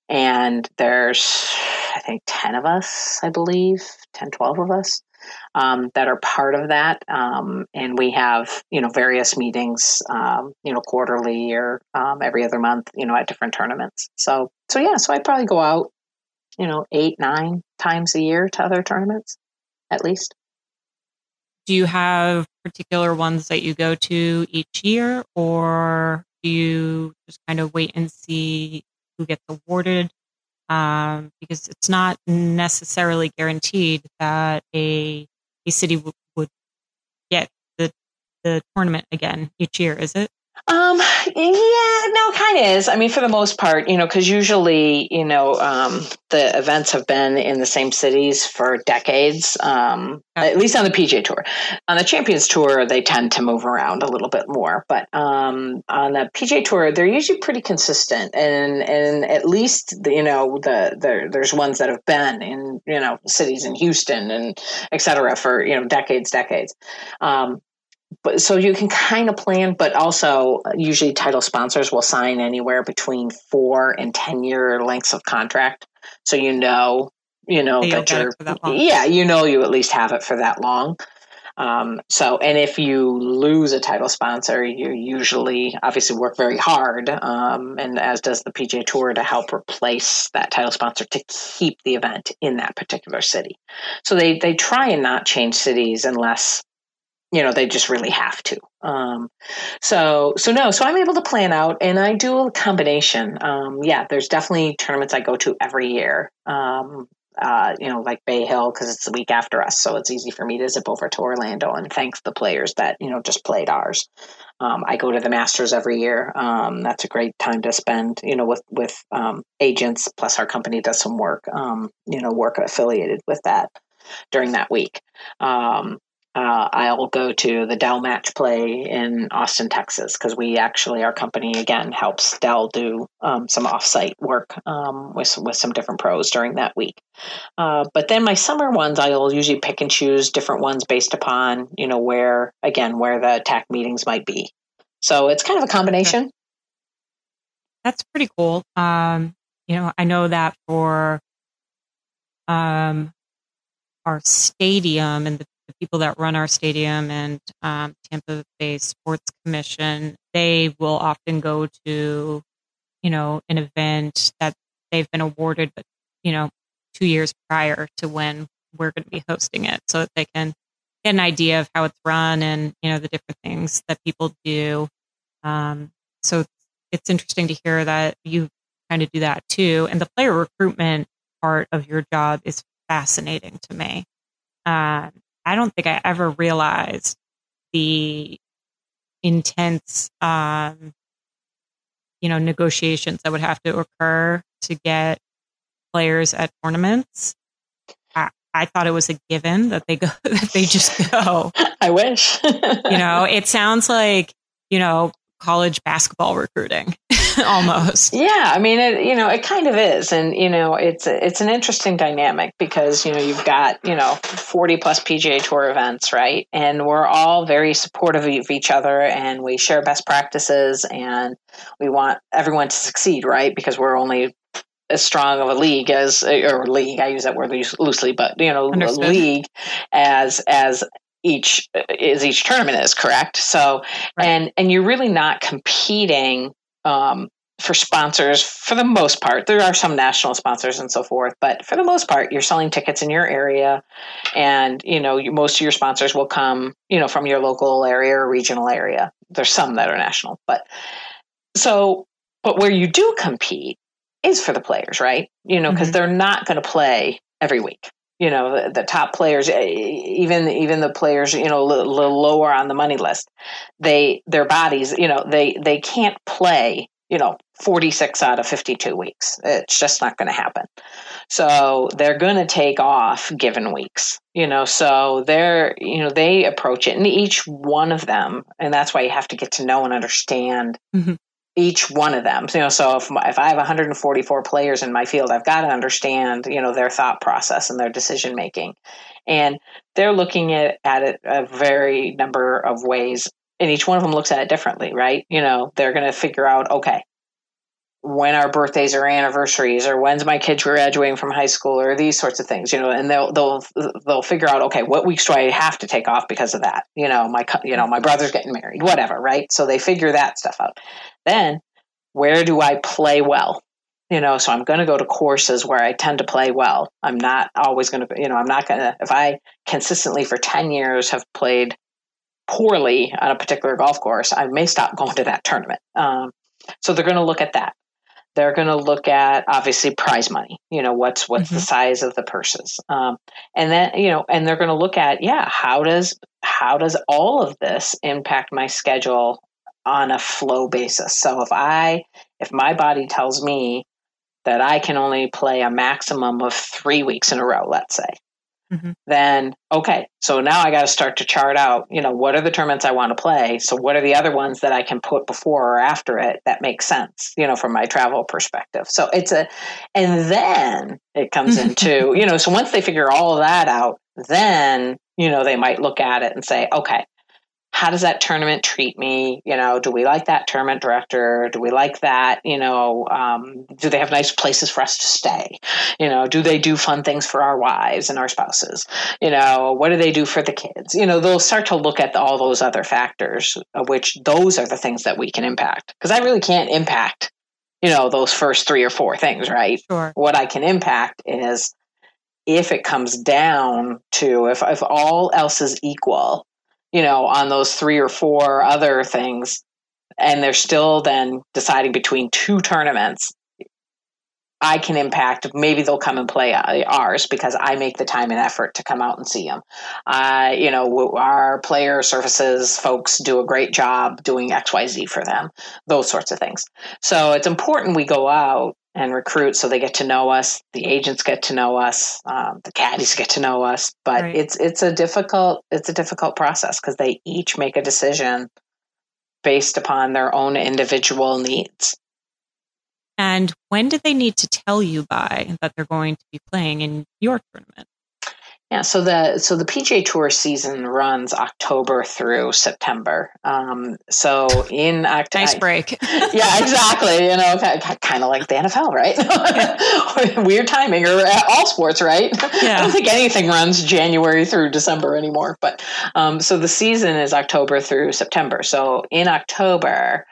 Speaker 2: And there's, I think, 10 of us, I believe, 10, 12 of us um, that are part of that. Um, and we have, you know, various meetings, um, you know, quarterly or um, every other month, you know, at different tournaments. So, so yeah, so I probably go out, you know, eight, nine times a year to other tournaments at least
Speaker 1: do you have particular ones that you go to each year or do you just kind of wait and see who gets awarded? Um, because it's not necessarily guaranteed that a a city w- would get the the tournament again each year is it
Speaker 2: um, yeah, no, kind of is. I mean, for the most part, you know, because usually, you know, um, the events have been in the same cities for decades, um, at least on the PGA Tour. On the Champions Tour, they tend to move around a little bit more, but um, on the PGA Tour, they're usually pretty consistent, and and at least you know the, the there's ones that have been in you know cities in Houston and et cetera for you know decades, decades. Um, but so you can kind of plan, but also uh, usually title sponsors will sign anywhere between four and ten year lengths of contract, so you know, you know that you're, that yeah, you know, you at least have it for that long. Um, so, and if you lose a title sponsor, you usually obviously work very hard, um, and as does the PGA Tour to help replace that title sponsor to keep the event in that particular city. So they they try and not change cities unless you know they just really have to. Um, so so no so i'm able to plan out and i do a combination. Um, yeah there's definitely tournaments i go to every year. Um, uh, you know like bay hill because it's the week after us so it's easy for me to zip over to orlando and thank the players that you know just played ours. Um, i go to the masters every year. Um, that's a great time to spend you know with with um, agents plus our company does some work you know work affiliated with that during that week. Um, uh, I'll go to the Dell match play in Austin, Texas, because we actually, our company again helps Dell do um, some offsite work um, with, with some different pros during that week. Uh, but then my summer ones, I'll usually pick and choose different ones based upon, you know, where, again, where the TAC meetings might be. So it's kind of a combination.
Speaker 1: That's pretty cool. Um, you know, I know that for um, our stadium and the, the people that run our stadium and um, Tampa Bay Sports Commission, they will often go to, you know, an event that they've been awarded, but you know, two years prior to when we're going to be hosting it, so that they can get an idea of how it's run and you know the different things that people do. Um, so it's interesting to hear that you kind of do that too, and the player recruitment part of your job is fascinating to me. Uh, I don't think I ever realized the intense, um, you know, negotiations that would have to occur to get players at tournaments. I, I thought it was a given that they go, that they just go.
Speaker 2: I wish.
Speaker 1: you know, it sounds like, you know, college basketball recruiting almost.
Speaker 2: Yeah, I mean, it, you know, it kind of is, and you know, it's it's an interesting dynamic because you know you've got you know forty plus PGA Tour events, right? And we're all very supportive of each other, and we share best practices, and we want everyone to succeed, right? Because we're only as strong of a league as or league i use that word loosely but you know Understood. a league as as each is each tournament is correct so right. and and you're really not competing um, for sponsors for the most part there are some national sponsors and so forth but for the most part you're selling tickets in your area and you know most of your sponsors will come you know from your local area or regional area. There's some that are national but so but where you do compete is for the players right? You know because mm-hmm. they're not going to play every week you know the, top players eh, even even the players you know a little lower on the money list they their bodies you know they they can't play you know 46 out of 52 weeks. It's just not going to happen. So they're going to take off given weeks you know so they're you know they approach it and each one of them and that's why you have to get to know and understand mm-hmm each one of them. You know, so if if I have 144 players in my field, I've got to understand you know their thought process and their decision making, and they're looking at at it a very number of ways, and each one of them looks at it differently, right? You know, they're going to figure out okay. When our birthdays or anniversaries, or when's my kids graduating from high school, or these sorts of things, you know, and they'll they'll they'll figure out, okay, what weeks do I have to take off because of that? You know, my you know my brother's getting married, whatever, right? So they figure that stuff out. Then where do I play well? You know, so I'm going to go to courses where I tend to play well. I'm not always going to, you know, I'm not going to, if I consistently for 10 years have played poorly on a particular golf course, I may stop going to that tournament. Um, so they're going to look at that. They're going to look at obviously prize money. You know, what's what's mm-hmm. the size of the purses, um, and then you know, and they're going to look at yeah, how does how does all of this impact my schedule on a flow basis. So if I if my body tells me that I can only play a maximum of 3 weeks in a row, let's say. Mm-hmm. Then okay, so now I got to start to chart out, you know, what are the tournaments I want to play? So what are the other ones that I can put before or after it that makes sense, you know, from my travel perspective. So it's a and then it comes into, you know, so once they figure all of that out, then, you know, they might look at it and say, okay, how does that tournament treat me? You know, do we like that tournament director? Do we like that? You know, um, do they have nice places for us to stay? You know, do they do fun things for our wives and our spouses? You know, what do they do for the kids? You know, they'll start to look at all those other factors, of which those are the things that we can impact. Because I really can't impact, you know, those first three or four things, right?
Speaker 1: Sure.
Speaker 2: What I can impact is if it comes down to if, if all else is equal you know, on those three or four other things, and they're still then deciding between two tournaments, I can impact. Maybe they'll come and play ours because I make the time and effort to come out and see them. Uh, you know, our player services folks do a great job doing X, Y, Z for them. Those sorts of things. So it's important we go out and recruit so they get to know us the agents get to know us um, the caddies get to know us but right. it's it's a difficult it's a difficult process because they each make a decision based upon their own individual needs
Speaker 1: and when do they need to tell you by that they're going to be playing in your tournament
Speaker 2: Yeah, so the so the PGA Tour season runs October through September. Um, so in October,
Speaker 1: nice break.
Speaker 2: yeah, exactly. You know, kind of like the NFL, right? Weird timing, or all sports, right? Yeah. I don't think anything runs January through December anymore. But um, so the season is October through September. So in October,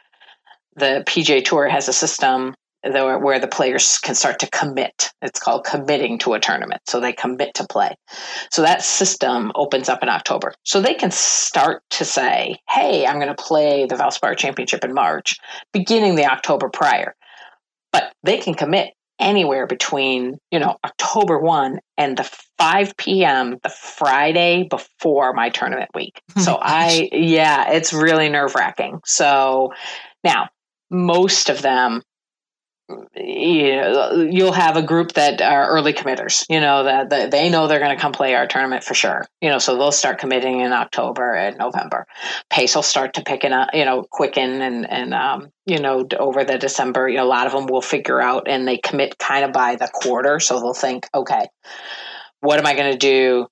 Speaker 2: the PGA Tour has a system the, where the players can start to commit. It's called committing to a tournament. So they commit to play. So that system opens up in October. So they can start to say, hey, I'm going to play the Valspar Championship in March, beginning the October prior. But they can commit anywhere between, you know, October 1 and the 5 p.m. the Friday before my tournament week. Oh so I, yeah, it's really nerve wracking. So now, most of them you know, you'll have a group that are early committers, you know, that, that they know they're going to come play our tournament for sure. You know, so they'll start committing in October and November. Pace will start to pick up, you know, quicken and, and, um, you know, over the December, you know, a lot of them will figure out and they commit kind of by the quarter. So they'll think, okay, what am I going to do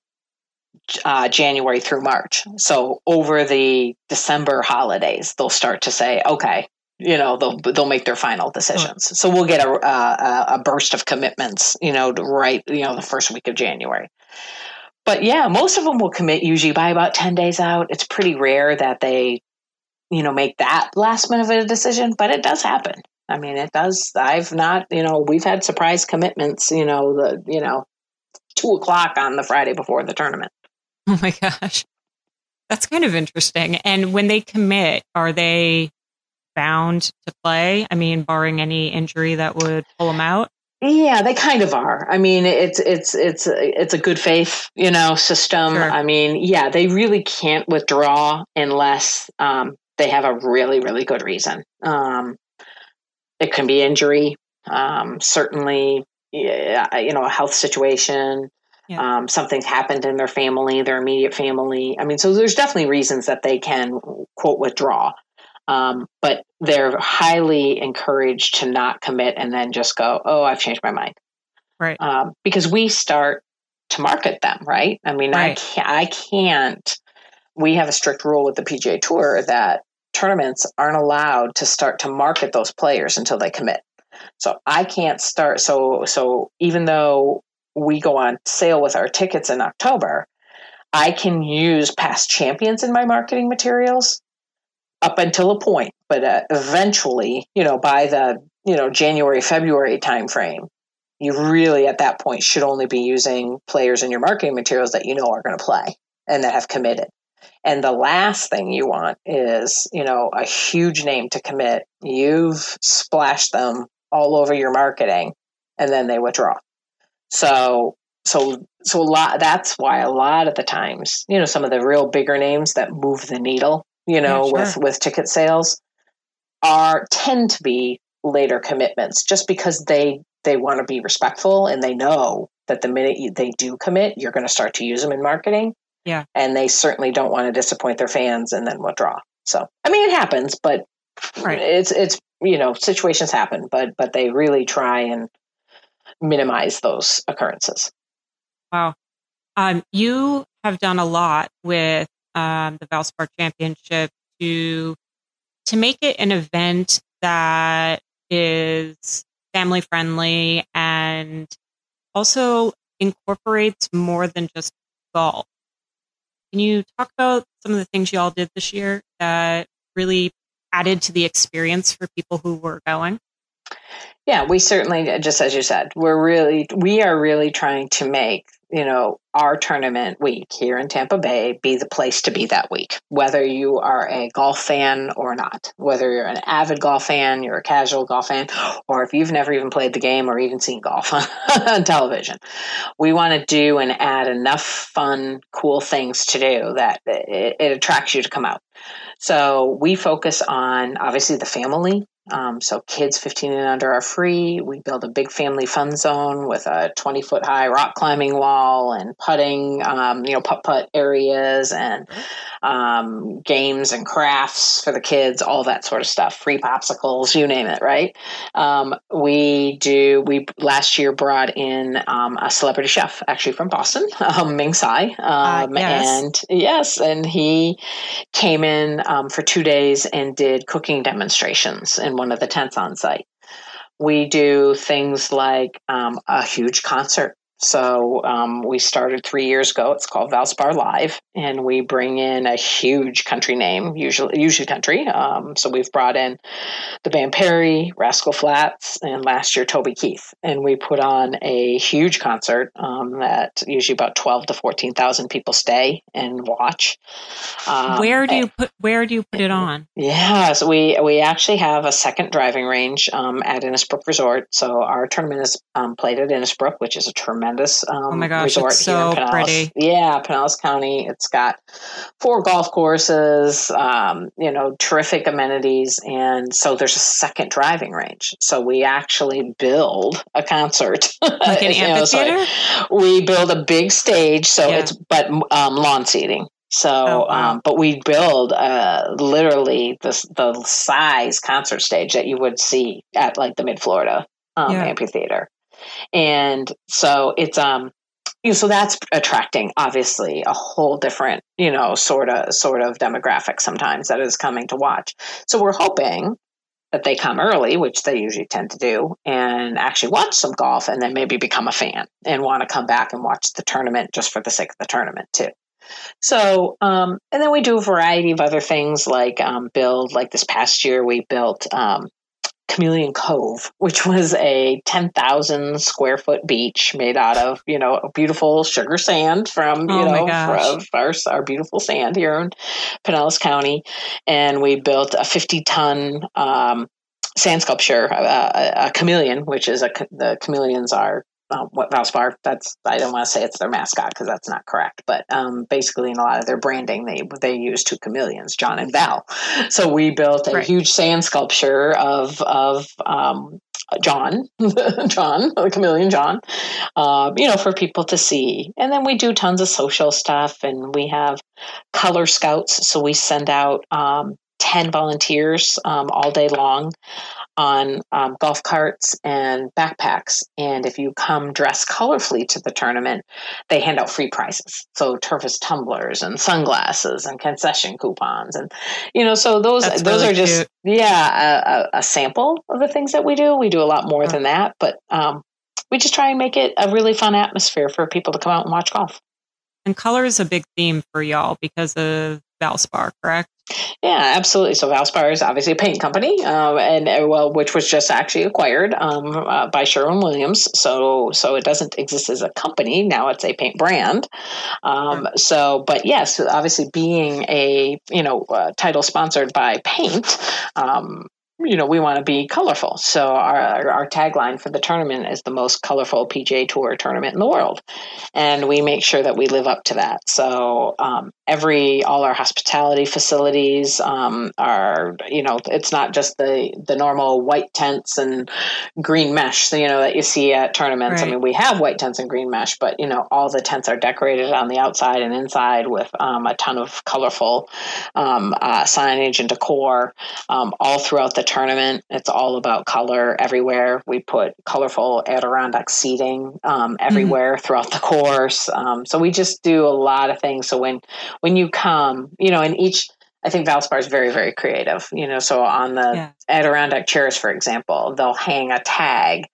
Speaker 2: uh, January through March. So over the December holidays, they'll start to say, okay, you know they'll they'll make their final decisions. So we'll get a, a, a burst of commitments, you know, right, you know, the first week of January. But yeah, most of them will commit usually by about ten days out. It's pretty rare that they, you know, make that last minute of a decision, but it does happen. I mean, it does. I've not, you know, we've had surprise commitments. You know, the you know, two o'clock on the Friday before the tournament.
Speaker 1: Oh my gosh. That's kind of interesting. And when they commit, are they bound to play? I mean, barring any injury that would pull them out.
Speaker 2: Yeah, they kind of are. I mean, it's it's it's it's a good faith, you know, system. Sure. I mean, yeah, they really can't withdraw unless um, they have a really really good reason. Um, it can be injury, um, certainly, yeah, you know, a health situation. Yeah. Um, something's happened in their family, their immediate family. I mean, so there's definitely reasons that they can quote withdraw. Um, but they're highly encouraged to not commit and then just go, oh, I've changed my mind.
Speaker 1: Right.
Speaker 2: Um, because we start to market them, right? I mean, right. I, can't, I can't, we have a strict rule with the PGA Tour that tournaments aren't allowed to start to market those players until they commit. So I can't start. So, so even though we go on sale with our tickets in October, I can use past champions in my marketing materials up until a point, but uh, eventually, you know, by the you know January February timeframe, you really at that point should only be using players in your marketing materials that you know are going to play and that have committed. And the last thing you want is, you know, a huge name to commit. You've splashed them all over your marketing and then they withdraw. So so so a lot that's why a lot of the times, you know, some of the real bigger names that move the needle you know, yeah, sure. with with ticket sales are tend to be later commitments just because they they want to be respectful and they know that the minute they do commit, you're going to start to use them in marketing.
Speaker 1: Yeah.
Speaker 2: And they certainly don't want to disappoint their fans and then withdraw. So, I mean, it happens, but right. it's, it's, you know, situations happen, but, but they really try and minimize those occurrences.
Speaker 1: Wow. Um, you have done a lot with um, the Valspar Championship to to make it an event that is family friendly and also incorporates more than just golf. Can you talk about some of the things you all did this year that really added to the experience for people who were going?
Speaker 2: Yeah, we certainly, just as you said, we're really, we are really trying to make you know, our tournament week here in Tampa Bay be the place to be that week, whether you are a golf fan or not, whether you're an avid golf fan, you're a casual golf fan, or if you've never even played the game or even seen golf on television. We want to do and add enough fun, cool things to do that it, it attracts you to come out. So we focus on obviously the family Um, so kids 15 and under are free. We build a big family fun zone with a 20 foot high rock climbing wall and putting, um, you know, putt putt areas and um, games and crafts for the kids, all that sort of stuff. Free popsicles, you name it, right? Um, we do. We last year brought in um, a celebrity chef, actually from Boston, um, Ming Tsai, uh, yes. and yes, and he came in for two days and did cooking demonstrations in one of the tents on site. We do things like um, a huge concert so um, we started three years ago. It's called Valspar Live, and we bring in a huge country name, usually usually country. Um, so we've brought in the Band Perry, Rascal Flatts, and last year Toby Keith, and we put on a huge concert um, that usually about twelve to fourteen thousand people stay and watch.
Speaker 1: Um, where do you put Where do you put it on?
Speaker 2: Yeah, so we we actually have a second driving range um, at Innisbrook Resort. So our tournament is um, played at Innisbrook, which is a tremendous tremendous um, oh my gosh, resort
Speaker 1: so
Speaker 2: here in Pinellas.
Speaker 1: Pretty.
Speaker 2: Yeah, Pinellas County. It's got four golf courses, um, you know, terrific amenities, and so there's a second driving range. So we actually build a concert,
Speaker 1: like an amphitheater.
Speaker 2: Know, so we build a big stage, so yeah. it's but um, lawn seating. So, oh, wow. um, but we build uh, literally the the size concert stage that you would see at like the Mid Florida um, yeah. amphitheater and so it's um you know, so that's attracting obviously a whole different you know sort of sort of demographic sometimes that is coming to watch so we're hoping that they come early, which they usually tend to do, and actually watch some golf and then maybe become a fan and want to come back and watch the tournament just for the sake of the tournament too. So, um, and then we do a variety of other things like um, build, like this past year, we built um, Chameleon Cove, which was a 10,000 square foot beach made out of, you know, beautiful sugar sand from, oh you know, our, our beautiful sand here in Pinellas County. And we built a 50 ton um, sand sculpture, a, a, chameleon, which is a, the chameleons are um, what Valspar. That's I don't want to say it's their mascot because that's not correct. But um, basically, in a lot of their branding, they they use two chameleons, John and Val. So we built a right. huge sand sculpture of of um, John, John, the chameleon John, uh, you know, for people to see. And then we do tons of social stuff, and we have color scouts. So we send out um, 10 volunteers um, all day long on um, golf carts and backpacks. And if you come dressed colorfully to the tournament, they hand out free prizes. So Tervis tumblers and sunglasses and concession coupons. And, you know, so those, That's those really are just, cute. yeah, a, a, sample of the things that we do. We do a lot more than that, but um, we just try and make it a really fun atmosphere for people to come out and watch golf.
Speaker 1: And color is a big theme for y'all because of Valspar, correct?
Speaker 2: Yeah, absolutely. So Valspar is obviously a paint company, um, and uh, well, which was just actually acquired um, uh, by Sherwin Williams. So so it doesn't exist as a company now; it's a paint brand. Um, so, but yes, obviously being a you know uh, title sponsored by Paint, um, you know, we want to be colorful. So our, our tagline for the tournament is the most colorful PGA Tour tournament in the world, and we make sure that we live up to that. So um, every all our hospitality facilities um, are, you know, it's not just the the normal white tents and green mesh, you know, that you see at tournaments. Right. I mean, we have white tents and green mesh, but you know, all the tents are decorated on the outside and inside with um, a ton of colorful um, uh, signage and decor um, all throughout the tournament. It's all about color everywhere. We put colorful Adirondack seating um, mm-hmm. everywhere mm-hmm. throughout the course. Um, so we just do a lot of things. So when when you come, you know, in each I think Valspar is very, very creative. You know, so on the yeah. Adirondack chairs, for example, they'll hang a tag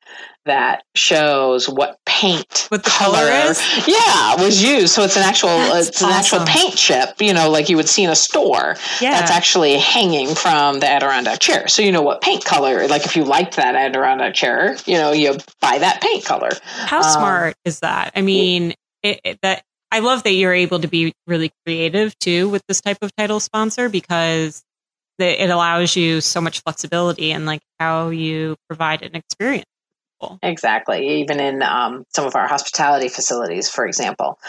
Speaker 2: that shows what paint
Speaker 1: what the color, color is.
Speaker 2: Yeah, was used. So it's an actual That's it's an awesome. actual paint chip, you know, like you would see in a store. Yeah. That's actually hanging from the Adirondack chair. So you know what paint color, like if you liked that Adirondack chair, you know, you buy that paint color.
Speaker 1: How um, smart is that? I mean, it, it, that I love that you're able to be really creative too with this type of title sponsor because it allows you so much flexibility and like how you provide an experience cool.
Speaker 2: Exactly. Even in um, some of our hospitality facilities, for example,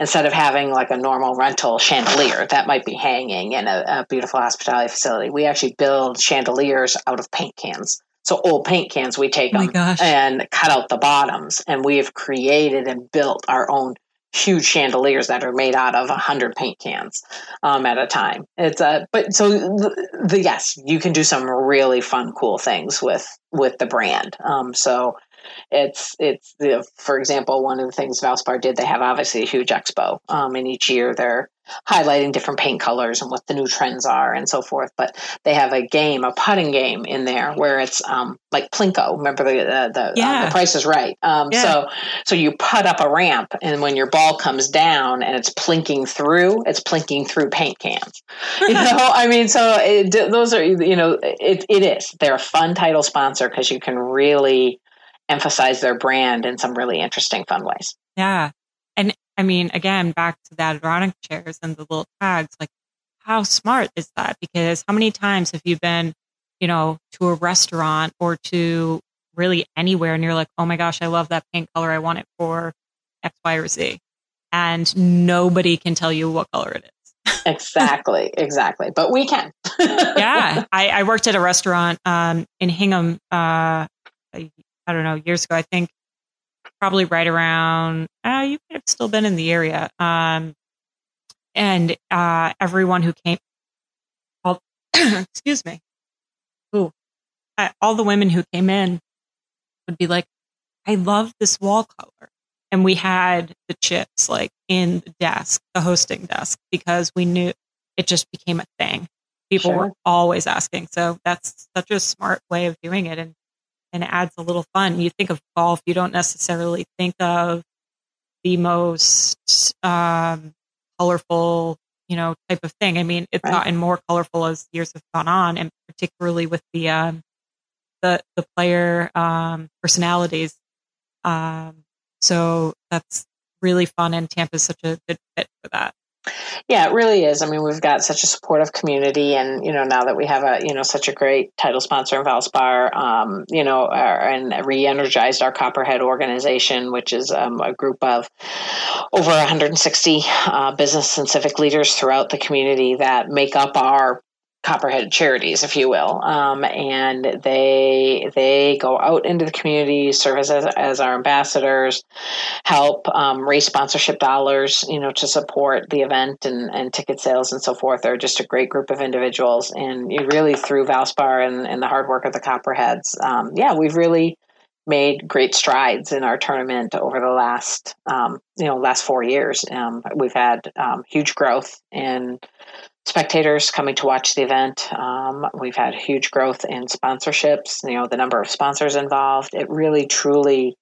Speaker 2: instead of having like a normal rental chandelier that might be hanging in a, a beautiful hospitality facility, we actually build chandeliers out of paint cans. So old paint cans, we take
Speaker 1: Oh
Speaker 2: them and cut out the bottoms, and we have created and built our own huge chandeliers that are made out of 100 paint cans um, at a time it's a but so the, the yes you can do some really fun cool things with with the brand um, so it's it's the for example one of the things valspar did they have obviously a huge expo um, and each year they're highlighting different paint colors and what the new trends are and so forth but they have a game a putting game in there where it's um, like plinko remember the uh, the,
Speaker 1: Yeah.
Speaker 2: uh, the price is right um,
Speaker 1: Yeah.
Speaker 2: so so you put up a ramp and when your ball comes down and it's plinking through it's plinking through paint cans you know i mean so it, those are you know it, it is they're a fun title sponsor because you can really emphasize their brand in some really interesting fun ways
Speaker 1: Yeah. And I mean, again, back to the Adirondack chairs and the little tags, like how smart is that? Because how many times have you been, you know, to a restaurant or to really anywhere and you're like, oh my gosh, I love that paint color. I want it for X, Y, or Z. And nobody can tell you what color it is.
Speaker 2: exactly exactly but we can
Speaker 1: yeah. I, I worked at a restaurant um, in Hingham, uh, I I don't know, years ago. I think probably right around, uh, you could have still been in the area. Um, and uh, everyone who came, all, excuse me, Ooh, uh, all the women who came in would be like, I love this wall color. And we had the chips like in the desk, the hosting desk, because we knew it just became a thing. People
Speaker 2: Sure.
Speaker 1: were always asking. So that's such a smart way of doing it. And, and it adds a little fun. You think of golf, you don't necessarily think of the most um, colorful, you know, type of thing. I mean, it's
Speaker 2: Right.
Speaker 1: gotten more colorful as years have gone on, and particularly with the um, the the player um, personalities. Um, so that's really fun, and Tampa's such a good fit for that.
Speaker 2: Yeah, it really is. I mean, we've got such a supportive community, and you know, now that we have a you know such a great title sponsor in Valspar, um, you know, our, and re-energized our Copperhead organization, which is um, a group of over 160 uh, business and civic leaders throughout the community that make up our Copperhead charities, if you will, um, and they they go out into the community, serve as as our ambassadors, help um, raise sponsorship dollars, you know, to support the event and, and ticket sales and so forth. They're just a great group of individuals, and really through Valspar and, and the hard work of the Copperheads, um, yeah, we've really made great strides in our tournament over the last um, you know last four years. Um, we've had um, huge growth in spectators coming to watch the event. Um, we've had huge growth in sponsorships. You know, the number of sponsors involved. It really, truly,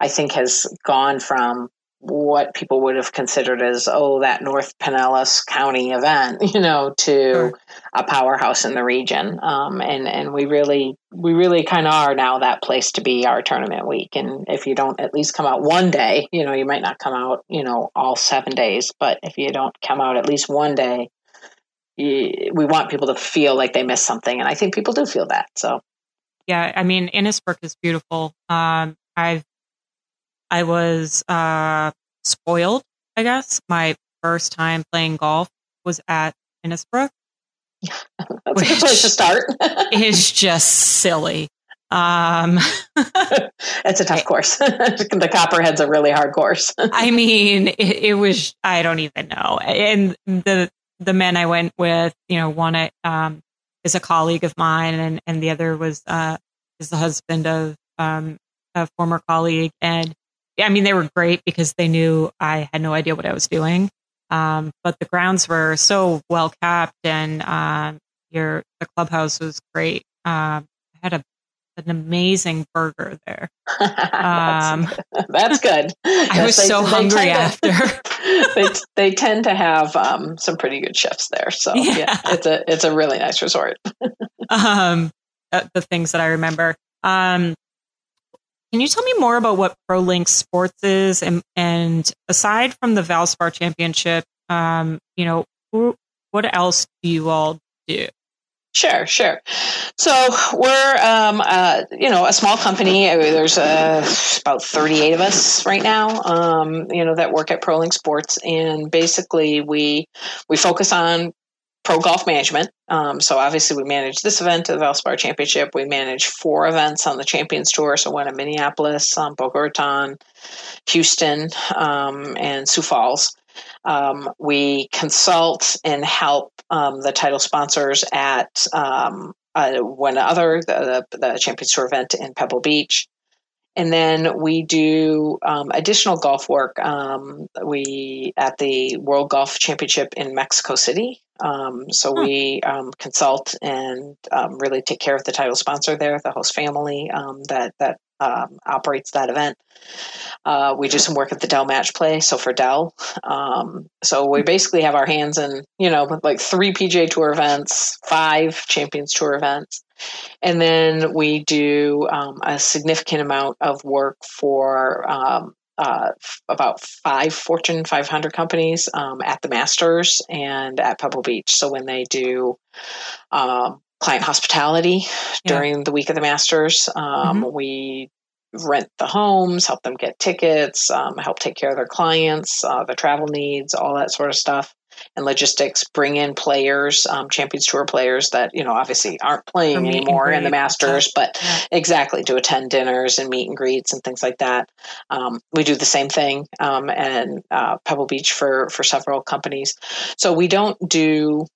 Speaker 2: I think, has gone from what people would have considered as oh that North Pinellas County event, you know, to
Speaker 1: Sure.
Speaker 2: a powerhouse in the region. Um, and and we really we really kind of are now that place to be our tournament week. And if you don't at least come out one day, you know, you might not come out, you know, all seven days, but if you don't come out at least one day, we want people to feel like they missed something, and I think people do feel that. So
Speaker 1: yeah, I mean, Innisbrook is beautiful. Um, I've, I was, uh, spoiled, I guess. My first time playing golf was at Innisbrook.
Speaker 2: that's a good place to start.
Speaker 1: It's just silly. Um,
Speaker 2: it's a tough course. the Copperhead's a really hard course.
Speaker 1: I mean, it, it was, I don't even know. And the, the men I went with, you know, one, uh, um, is a colleague of mine and, and the other was, uh, is the husband of, um, a former colleague. And I mean, they were great because they knew I had no idea what I was doing. Um, but the grounds were so well kept and, um, your, the clubhouse was great. Um, I had a, an amazing burger there. Um,
Speaker 2: that's, that's good.
Speaker 1: I was so hungry after.
Speaker 2: they, they tend to have um, some pretty good chefs there, so yeah.
Speaker 1: Yeah.
Speaker 2: it's a it's a really nice resort.
Speaker 1: um, uh, the things that I remember. Um, can you tell me more about what ProLink Sports is, and and aside from the Valspar Championship, um, you know, who, what else do you all do?
Speaker 2: Sure, sure. So we're, um, uh, you know, a small company. There's uh, about 38 of us right now, um, you know, that work at ProLink Sports, and basically we we focus on pro golf management. Um, so obviously we manage this event, the Valspar Championship. We manage four events on the Champions Tour. So one in Minneapolis, um, Boca Raton, Houston, um, and Sioux Falls. Um, we consult and help um, the title sponsors at um, uh, one other the, the Champions Tour event in Pebble Beach. And then we do um, additional golf work. Um, we at the World Golf Championship in Mexico City. Um, so huh. we um, consult and um, really take care of the title sponsor there, the host family um, that that operates that event. Uh, we do some work at the Dell Match Play, so for Dell. so we basically have our hands in, you know, like three PGA Tour events, five Champions Tour events. And then we do um, a significant amount of work for um, uh, about five Fortune 500 companies um, at the Masters and at Pebble Beach. So when they do um, client hospitality yeah. during the week of the Masters, um, mm-hmm. we rent the homes, help them get tickets, um, help take care of their clients, uh, their travel needs, all that sort of stuff and logistics bring in players, um, Champions Tour players that you know obviously aren't playing anymore in the Masters, but yeah. exactly to attend dinners and meet and greets and things like that. Um, we do the same thing um, and uh, Pebble Beach for for several companies. So we don't do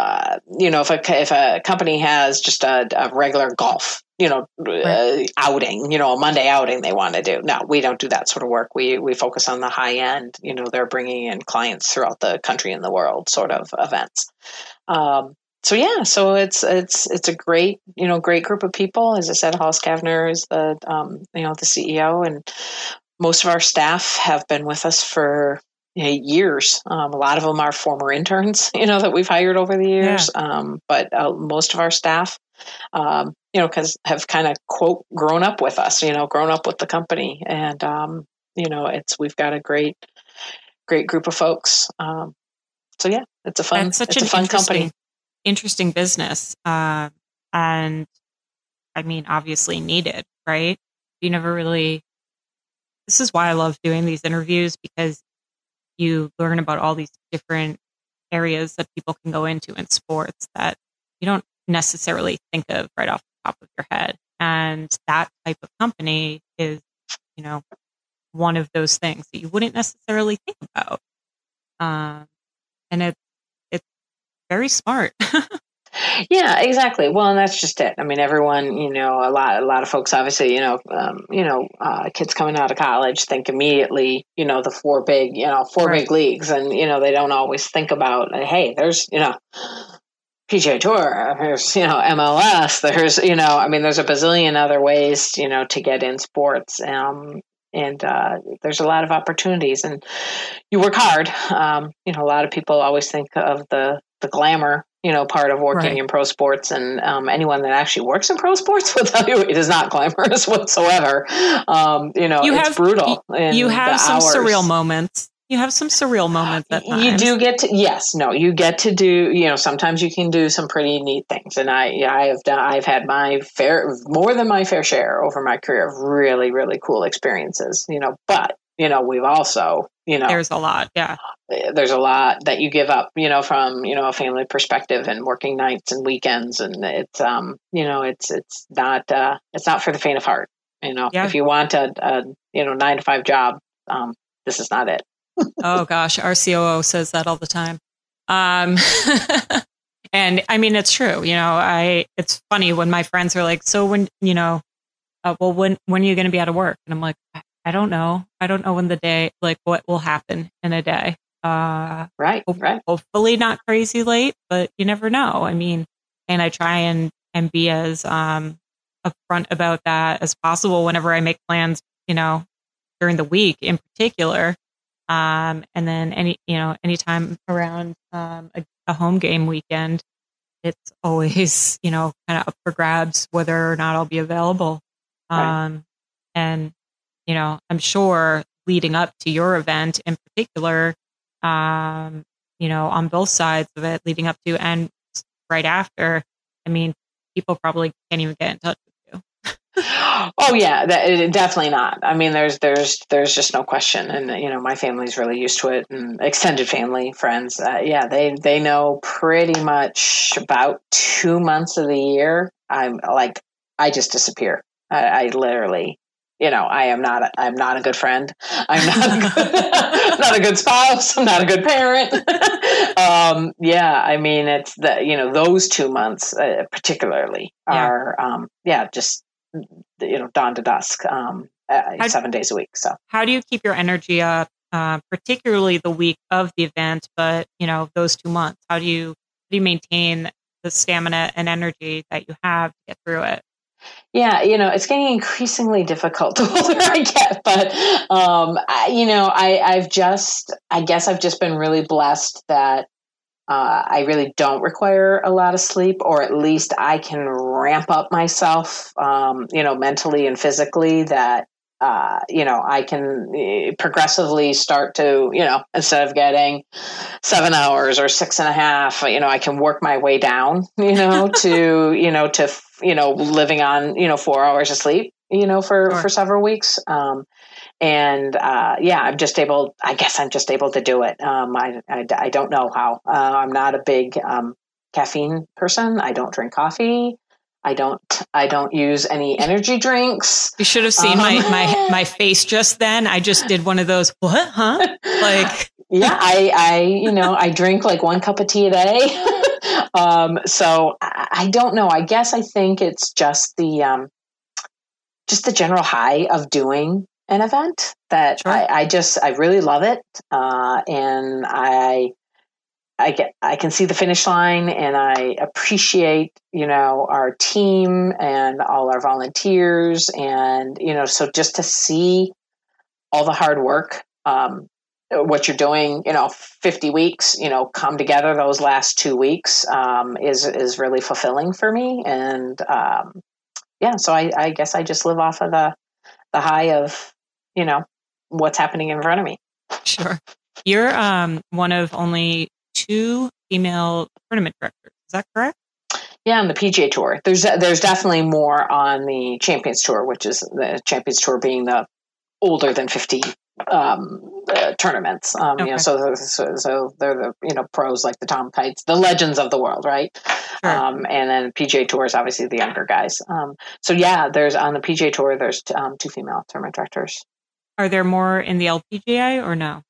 Speaker 2: uh, you know, if a if a company has just a, a regular golf, you know, right. uh, outing, you know, a Monday outing they want to do. No, we don't do that sort of work. We we focus on the high end. You know, they're bringing in clients throughout the country and the world, sort of events. Um, so yeah, so it's it's it's a great you know great group of people. As I said, Hollis Cavner is the um, you know the CEO, and most of our staff have been with us for years. Um, a lot of them are former interns, you know, that we've hired over the years. Yeah. Um, but uh, most of our staff, um, you know, because have kind of quote grown up with us, you know, grown up with the company, and um, you know, it's we've got a great, great group of folks. Um, so yeah, it's a fun,
Speaker 1: such
Speaker 2: it's a fun company,
Speaker 1: interesting business, uh, and I mean, obviously needed, right? You never really. This is why I love doing these interviews because you learn about all these different areas that people can go into in sports that you don't necessarily think of right off the top of your head. And that type of company is, you know, one of those things that you wouldn't necessarily think about. Um, and it's it's very smart.
Speaker 2: Yeah, exactly. Well, and that's just it. I mean, everyone, you know, a lot, a lot of folks, obviously, you know, um, you know, uh, kids coming out of college think immediately, you know, the four big, you know, four right. big leagues, and you know, they don't always think about, hey, there's, you know, PGA Tour, there's, you know, MLS, there's, you know, I mean, there's a bazillion other ways, you know, to get in sports. Um, and uh, there's a lot of opportunities, and you work hard. Um, you know, a lot of people always think of the the glamour you know, part of working right. in pro sports. And um, anyone that actually works in pro sports will tell you it is not glamorous whatsoever. Um, you know, you it's have, brutal.
Speaker 1: You have some hours. surreal moments. You have some surreal moments at.
Speaker 2: You do get to yes, no, you get to do. You know, sometimes you can do some pretty neat things, and I, I have done. I've had my fair, more than my fair share over my career of really, really cool experiences. You know, but you know, we've also, you know,
Speaker 1: there's a lot. Yeah.
Speaker 2: There's a lot that you give up, you know, from, you know, a family perspective and working nights and weekends. And it's, um, you know, it's, it's not, uh, it's not for the faint of heart. You know, yeah. if you want a, a, you know, nine to five job, um, this is not it.
Speaker 1: oh gosh. Our COO says that all the time. Um, and I mean, it's true. You know, I, it's funny when my friends are like, so when, you know, uh, well, when, when are you going to be out of work? And I'm like, I don't know. I don't know when the day, like what will happen in a day.
Speaker 2: Uh, right, ho- right.
Speaker 1: Hopefully not crazy late, but you never know. I mean, and I try and, and be as, um, upfront about that as possible whenever I make plans, you know, during the week in particular. Um, and then any, you know, anytime around, um, a, a home game weekend, it's always, you know, kind of up for grabs whether or not I'll be available. Right. Um, and you know, I'm sure leading up to your event in particular, um, you know, on both sides of it, leading up to and right after, I mean, people probably can't even get in touch with you.
Speaker 2: oh yeah, that, definitely not. I mean, there's there's there's just no question, and you know, my family's really used to it, and extended family, friends, uh, yeah, they they know pretty much about two months of the year. I'm like, I just disappear. I, I literally, you know, I am not. A, I'm not a good friend. I'm not a good, not a good spouse. I'm not a good parent. um, yeah, I mean, it's the you know those two months uh, particularly are yeah. Um, yeah just you know dawn to dusk um, uh, seven days a week so
Speaker 1: how do you keep your energy up uh, particularly the week of the event but you know those two months how do you do you maintain the stamina and energy that you have to get through it
Speaker 2: yeah, you know, it's getting increasingly difficult the older I get, but um, I, you know, I, I've just, I guess, I've just been really blessed that uh, I really don't require a lot of sleep, or at least I can ramp up myself, um, you know, mentally and physically. That uh, you know, I can eh, progressively start to, you know, instead of getting seven hours or six and a half, you know, I can work my way down, you know, to, you know, to, you know, living on, you know, four hours of sleep, you know, for, sure. for several weeks. Um, and uh, yeah, I'm just able. I guess I'm just able to do it. Um, I, I, I don't know how. Uh, I'm not a big um, caffeine person. I don't drink coffee. I don't. I don't use any energy drinks.
Speaker 1: You should have seen um, my my my face just then. I just did one of those. What? Huh? Like.
Speaker 2: yeah, I I you know I drink like one cup of tea a day. um, so I, I, don't know. I guess I think it's just the um, just the general high of doing an event that sure. I, I, just I really love it, uh, and I I get I can see the finish line, and I appreciate you know our team and all our volunteers, and you know so just to see all the hard work. Um, what you're doing, you know, 50 weeks, you know, come together those last two weeks um, is is really fulfilling for me, and um, yeah, so I, I guess I just live off of the the high of you know what's happening in front of me.
Speaker 1: Sure. You're um, one of only two female tournament directors. Is that correct?
Speaker 2: Yeah, on the PGA Tour. There's there's definitely more on the Champions Tour, which is the Champions Tour being the older than 50 um, uh, tournaments. Um, okay. You know, so, so, so they're the you know pros like the Tom Kites, the legends of the world, right? Sure. Um, and then PGA Tour is obviously the younger guys. Um, so yeah, there's on the PGA Tour there's um, two female tournament directors.
Speaker 1: Are there more in the LPGA or no?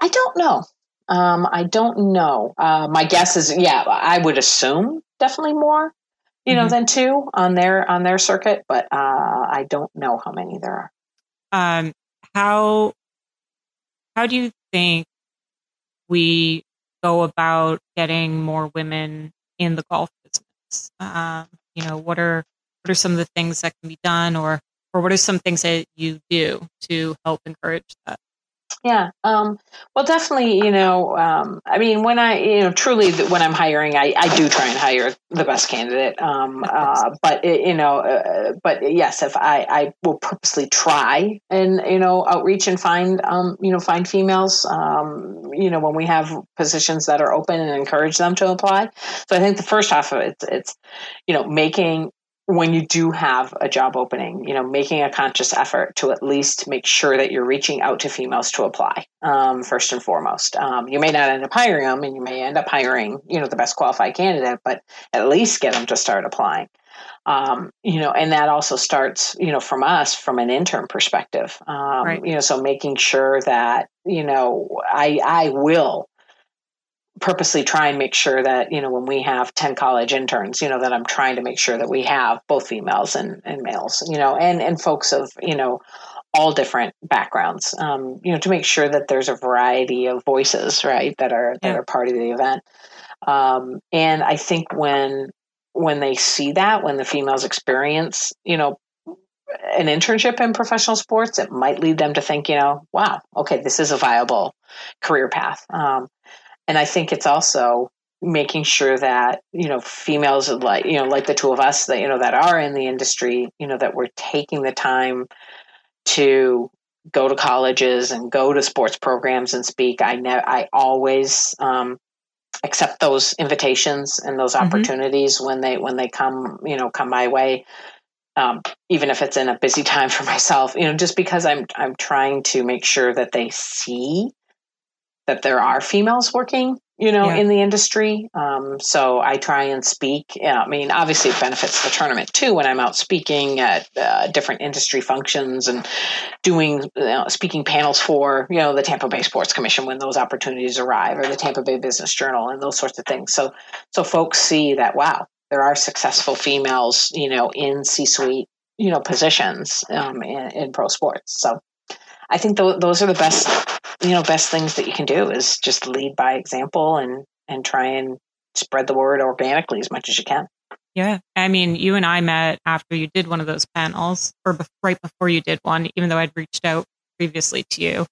Speaker 2: I don't know. Um, I don't know. Uh, my guess is, yeah, I would assume definitely more, you mm-hmm. know, than two on their on their circuit, but uh, I don't know how many there
Speaker 1: are. Um, how how do you think we go about getting more women in the golf business? Um, you know, what are what are some of the things that can be done, or or what are some things that you do to help encourage that?
Speaker 2: Yeah. Um, well, definitely, you know, um, I mean, when I, you know, truly when I'm hiring, I, I do try and hire the best candidate. Um, uh, but, it, you know, uh, but yes, if I, I will purposely try and, you know, outreach and find, um, you know, find females, um, you know, when we have positions that are open and encourage them to apply. So I think the first half of it, it's, it's you know, making when you do have a job opening, you know, making a conscious effort to at least make sure that you're reaching out to females to apply um, first and foremost. Um, you may not end up hiring them, and you may end up hiring, you know, the best qualified candidate, but at least get them to start applying. Um, you know, and that also starts, you know, from us from an intern perspective. Um, right. You know, so making sure that you know, I I will purposely try and make sure that you know when we have 10 college interns you know that i'm trying to make sure that we have both females and, and males you know and and folks of you know all different backgrounds um, you know to make sure that there's a variety of voices right that are that are part of the event. Um, and i think when when they see that when the females experience you know an internship in professional sports it might lead them to think you know wow okay this is a viable career path. Um, and I think it's also making sure that you know females like you know like the two of us that you know that are in the industry you know that we're taking the time to go to colleges and go to sports programs and speak i know i always um, accept those invitations and those
Speaker 1: Mhm.
Speaker 2: opportunities when they when they come you know come my way um, even if it's in a busy time for myself you know just because i'm i'm trying to make sure that they see that there are females working you know
Speaker 1: Yeah.
Speaker 2: in the industry. Um, so i try and speak yeah, i mean obviously it benefits the tournament too when i'm out speaking at uh, different industry functions and doing you know, speaking panels for you know the tampa bay sports commission when those opportunities arrive or the tampa bay business journal and those sorts of things. So so folks see that wow there are successful females you know in c-suite you know positions um, in, in pro sports. So i think th- those are the best you know best things that you can do is just lead by example and and try and spread the word organically as much as you can
Speaker 1: Yeah. I mean, you and I met after you did one of those panels or bef- right before you did one, even though I'd reached out previously to you.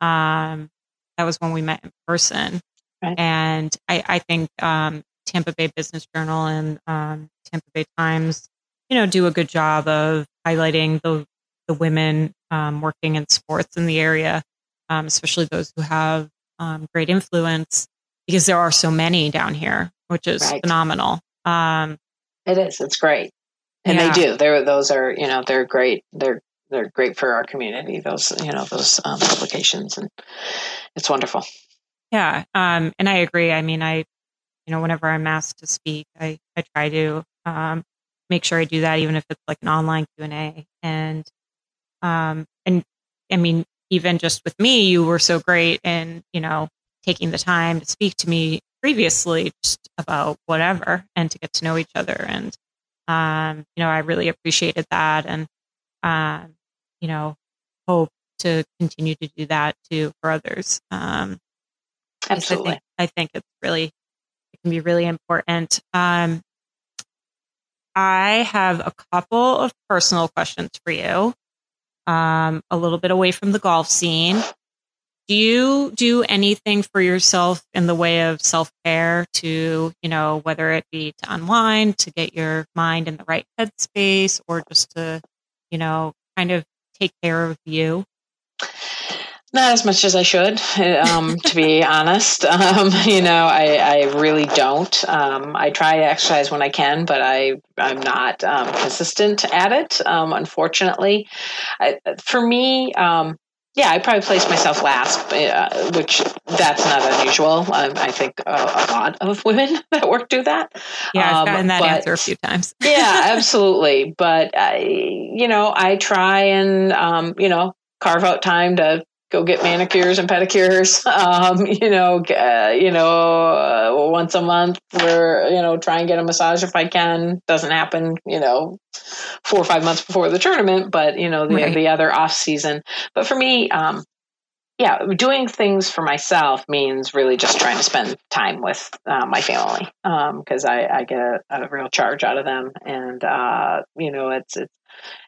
Speaker 1: Um, that was when we met in person.
Speaker 2: Right.
Speaker 1: And I, I think um, Tampa Bay Business Journal and um, Tampa Bay Times, you know, do a good job of highlighting the, the women um, working in sports in the area, um, especially those who have um, great influence because there are so many down here, which is
Speaker 2: Right.
Speaker 1: phenomenal. Um,
Speaker 2: It is. It's great, and
Speaker 1: Yeah.
Speaker 2: they do. They're those are you know they're great. They're they're great for our community. Those you know those um, applications, and it's wonderful.
Speaker 1: Yeah. Um, and I agree. I mean, I, you know, whenever I'm asked to speak, I, I try to, um, make sure I do that, even if it's like an online Q and A. And, um, and I mean, even just with me, you were so great in, you know, taking the time to speak to me previously just about whatever and to get to know each other. And, um, you know, I really appreciated that. And, um, you know, hope to continue to do that too for others. Um,
Speaker 2: Absolutely.
Speaker 1: I think, I think it's really, it can be really important. Um, I have a couple of personal questions for you, um, a little bit away from the golf scene. Do you do anything for yourself in the way of self care to, you know, whether it be to unwind, to get your mind in the right headspace, or just to, you know, kind of take care of you?
Speaker 2: Not as much as I should, um, to be honest. Um, you know, I, I really don't. Um, I try to exercise when I can, but I I'm not um, consistent at it. Um, unfortunately, I, for me, um, yeah, I probably place myself last, uh, which that's not unusual. Um, I think a, a lot of women that work do that.
Speaker 1: Yeah, I've
Speaker 2: Um,
Speaker 1: gotten that
Speaker 2: but-
Speaker 1: answer a few times.
Speaker 2: yeah, absolutely. But I, you know, I try and um, you know carve out time to go get manicures and pedicures. Um, you know, uh, you know, uh, once a month, or you know, try and get a massage if I can. Doesn't happen, you know, four or five months before the tournament, but you know, the
Speaker 1: Right.
Speaker 2: the other off season. But for me, um, yeah, doing things for myself means really just trying to spend time with uh, my family because I, I get a, a real charge out of them, and uh, you know it's it's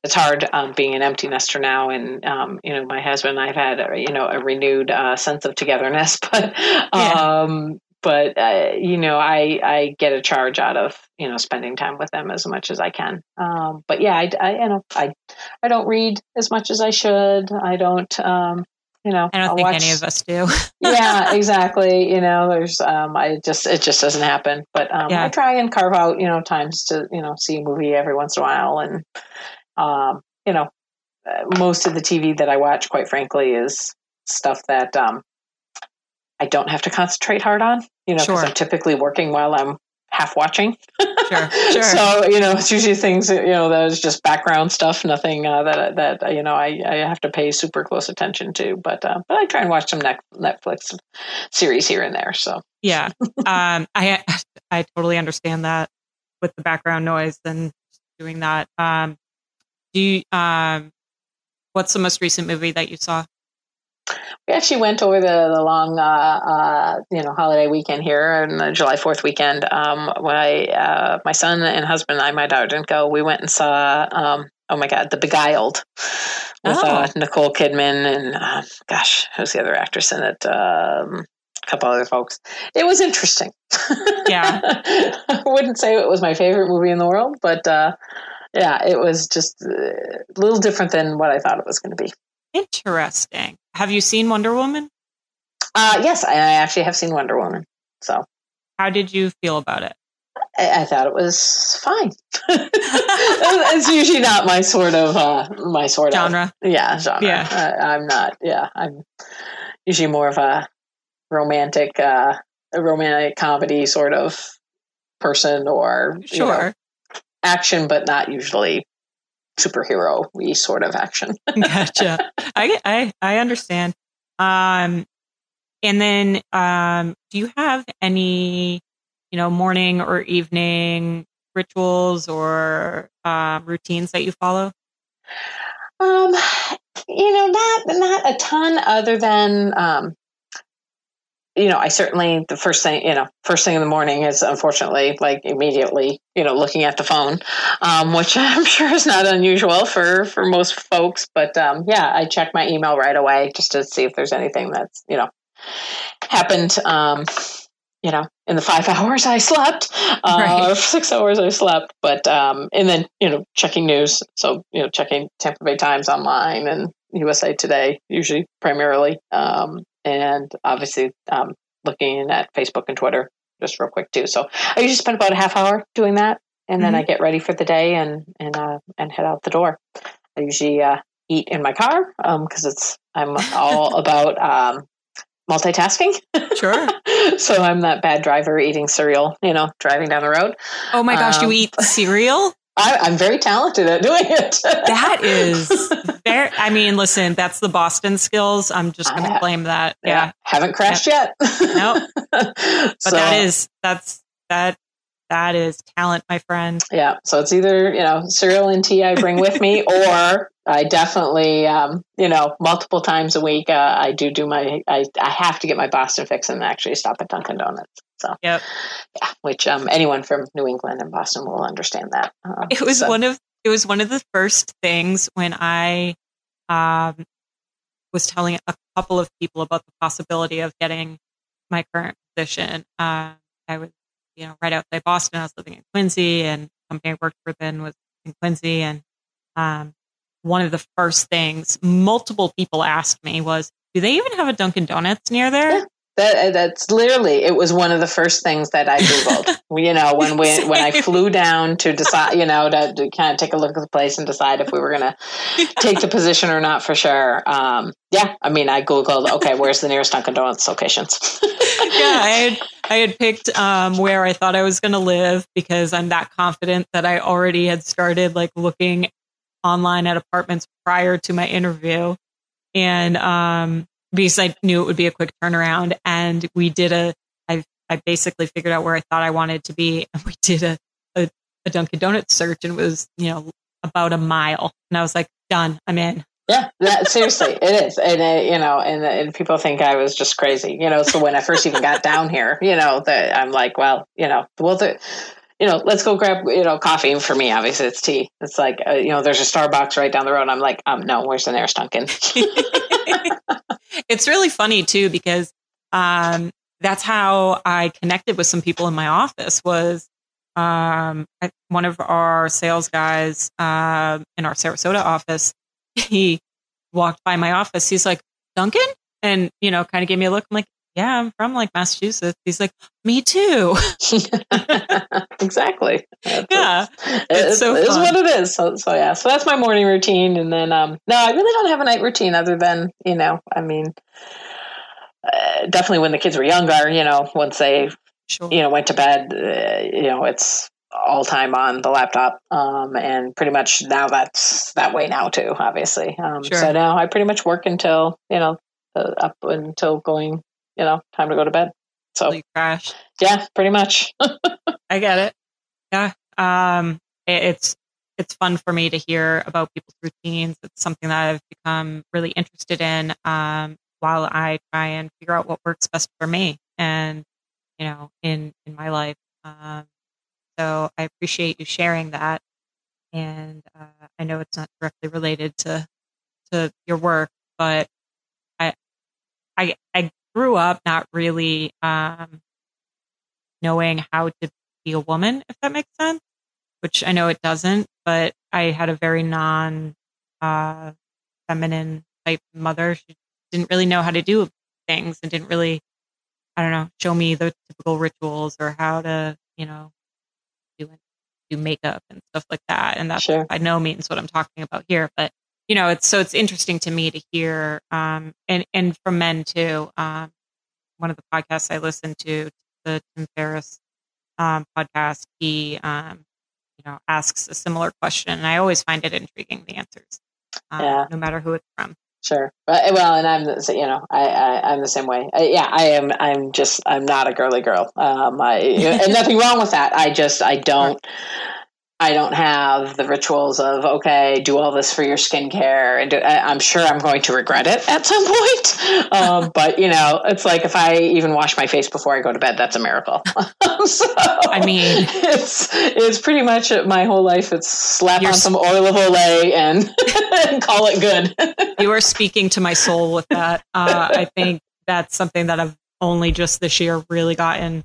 Speaker 2: it's hard um, being an empty nester now, and um, you know my husband and I've had a, you know a renewed uh, sense of togetherness, but
Speaker 1: Yeah.
Speaker 2: um, but uh, you know I I get a charge out of you know spending time with them as much as I can. Um, but yeah, I, I you know I I don't read as much as I should. I don't. Um, you know,
Speaker 1: I don't
Speaker 2: I'll
Speaker 1: think
Speaker 2: watch-
Speaker 1: any of us do.
Speaker 2: yeah, exactly. You know, there's um I just it just doesn't happen. But um
Speaker 1: Yeah.
Speaker 2: I try and carve out, you know, times to, you know, see a movie every once in a while and um, you know, uh, most of the TV that I watch quite frankly is stuff that um I don't have to concentrate hard on, you know, because
Speaker 1: Sure.
Speaker 2: I'm typically working while I'm half watching.
Speaker 1: Sure, sure.
Speaker 2: So you know, it's usually things you know that is just background stuff, nothing uh, that that you know I, I have to pay super close attention to. But uh, but I try and watch some Netflix series here and there. So
Speaker 1: Yeah. Um, I I totally understand that with the background noise and doing that. Um, do you, um, what's the most recent movie that you saw?
Speaker 2: we actually went over the the long uh, uh, you know holiday weekend here and the July Fourth weekend. Um, when I uh, my son and husband and I, my daughter didn't go. We went and saw. Um, oh my God, The Beguiled with uh,
Speaker 1: Oh.
Speaker 2: Nicole Kidman and um, gosh, who's the other actress in it? Um, a couple other folks. It was interesting.
Speaker 1: Yeah.
Speaker 2: I wouldn't say it was my favorite movie in the world, but uh, yeah, it was just uh, a little different than what I thought it was going to be.
Speaker 1: Interesting. Have you seen Wonder Woman?
Speaker 2: Uh, yes, I actually have seen Wonder Woman. So
Speaker 1: how did you feel about it?
Speaker 2: I, I thought it was fine. it's usually not my sort of uh, my sort
Speaker 1: genre.
Speaker 2: of yeah genre.
Speaker 1: Yeah.
Speaker 2: I, I'm not. Yeah, I'm usually more of a romantic, uh, a romantic comedy sort of person, or you know,
Speaker 1: Sure.
Speaker 2: Action, but not usually superhero y sort of action.
Speaker 1: gotcha. I, I I understand. Um, and then um, do you have any, you know, morning or evening rituals or uh, routines that you follow?
Speaker 2: Um, you know, not not a ton other than um, you know, I certainly the first thing you know, first thing in the morning is unfortunately like immediately you know looking at the phone, um, which I'm sure is not unusual for for most folks. But um, yeah, I check my email right away just to see if there's anything that's you know happened. Um, you know, in the five hours I slept, uh,
Speaker 1: Right.
Speaker 2: six hours I slept, but um, and then you know checking news. So you know checking Tampa Bay Times online and USA Today, usually primarily, um, and obviously um, looking at Facebook and Twitter just real quick too. So I usually spend about a half hour doing that, and then I get ready for the day and and uh, and head out the door. I usually uh, eat in my car because it's I'm all about um, multitasking.
Speaker 1: Sure.
Speaker 2: so I'm that bad driver eating cereal, you know, driving down the road.
Speaker 1: Oh my gosh,
Speaker 2: Um,
Speaker 1: you eat cereal?
Speaker 2: I, I'm very talented at doing it.
Speaker 1: That is very. I mean, listen, that's the Boston skills. I'm just going to
Speaker 2: I-
Speaker 1: claim that. Yeah,
Speaker 2: haven't crashed yet.
Speaker 1: Nope.
Speaker 2: but
Speaker 1: but that is that's that that is talent, my friend.
Speaker 2: yeah. So it's either you know cereal and tea I bring with me, or I definitely um, you know multiple times a week uh, I do do my I I have to get my Boston fix and actually stop at Dunkin' Donuts. So
Speaker 1: Yep.
Speaker 2: yeah, which um, anyone from New England and Boston will understand that. Um,
Speaker 1: It was
Speaker 2: so-
Speaker 1: one of it was one of the first things when I um, was telling a couple of people about the possibility of getting my current position. Uh, I was, you know, right outside Boston. I was living in Quincy, and the company I worked for then was in Quincy. And um, one of the first things multiple people asked me was, "Do they even have a Dunkin' Donuts near there?"
Speaker 2: That that's literally it was one of the first things that I googled. you know, when we when I flew down to decide, you know, to, to kind of take a look at the place and decide if we were going to take the position or not for sure. Um, yeah, I mean, I googled, okay, where's the nearest Dunkin' Donuts locations?
Speaker 1: yeah, I had I had picked um, where I thought I was going to live because I'm that confident that I already had started like looking online at apartments prior to my interview, and um, because I knew it would be a quick turnaround, and we did a I I basically figured out where I thought I wanted to be, and we did a a, a Dunkin' Donuts search, and it was you know about a mile, and I was like, done, I'm in.
Speaker 2: Yeah, that, seriously, it is, and it, you know, and, and people think I was just crazy, you know. So when I first even got down here, you know, that I'm like, well, you know, well, the, you know, let's go grab, you know, coffee. And for me, obviously, it's tea. It's like, uh, you know, there's a Starbucks right down the road. I'm like, um, no, where's the nearest Dunkin'?
Speaker 1: it's really funny too because um, that's how I connected with some people in my office. Was um, I- one of our sales guys um in our Sarasota office? He walked by my office. He's like Dunkin', and you know, kind of gave me a look. I'm like, yeah, I'm from like Massachusetts. He's like, me too.
Speaker 2: exactly. That's-
Speaker 1: yeah,
Speaker 2: It
Speaker 1: It's so
Speaker 2: it is what it is. So, so yeah. So that's my morning routine, and then um, no, I really don't have a night routine other than you know, I mean, uh, definitely when the kids were younger, you know, once they
Speaker 1: sure.
Speaker 2: you know went to bed, uh, you know, it's all time on the laptop, um, and pretty much now that's that way now too. Obviously, um,
Speaker 1: Sure.
Speaker 2: so now I pretty much work until you know uh, up until going, you know, time to go to bed. So
Speaker 1: crash.
Speaker 2: yeah, pretty much.
Speaker 1: I get it. Yeah. Um, it- it's it's fun for me to hear about people's routines. It's something that I've become really interested in um, while I try and figure out what works best for me and you know in in my life. Um, so I appreciate you sharing that, and uh, I know it's not directly related to to your work, but I I I grew up not really um, knowing how to be a woman, if that makes sense. Which I know it doesn't, but I had a very non uh, feminine type mother. She didn't really know how to do things and didn't really I don't know, show me the typical rituals or how to, you know, do do makeup and stuff like that. And that's
Speaker 2: Sure.
Speaker 1: by no means what I'm talking about here, but you know, it's so it's interesting to me to hear, um, and and from men too. Um, one of the podcasts I listened to, the Tim Ferriss um, podcast, he um, you know asks a similar question, and I always find it intriguing the answers, um,
Speaker 2: Yeah.
Speaker 1: no matter who it's from.
Speaker 2: Sure. But, well, and I'm, the, you know, I, I, I'm the same way. I, yeah, I am. I'm just, I'm not a girly girl. Um, I, and nothing wrong with that. I just, I don't, I don't have the rituals of okay, do all this for your skincare, and do, I, I'm sure I'm going to regret it at some point. Um, but you know, it's like if I even wash my face before I go to bed, that's a miracle. so,
Speaker 1: I mean-
Speaker 2: it's it's pretty much my whole life. It's slap on some oil of Olay and, and call it good.
Speaker 1: you are speaking to my soul with that. Uh, I think that's something that I've only just this year really gotten,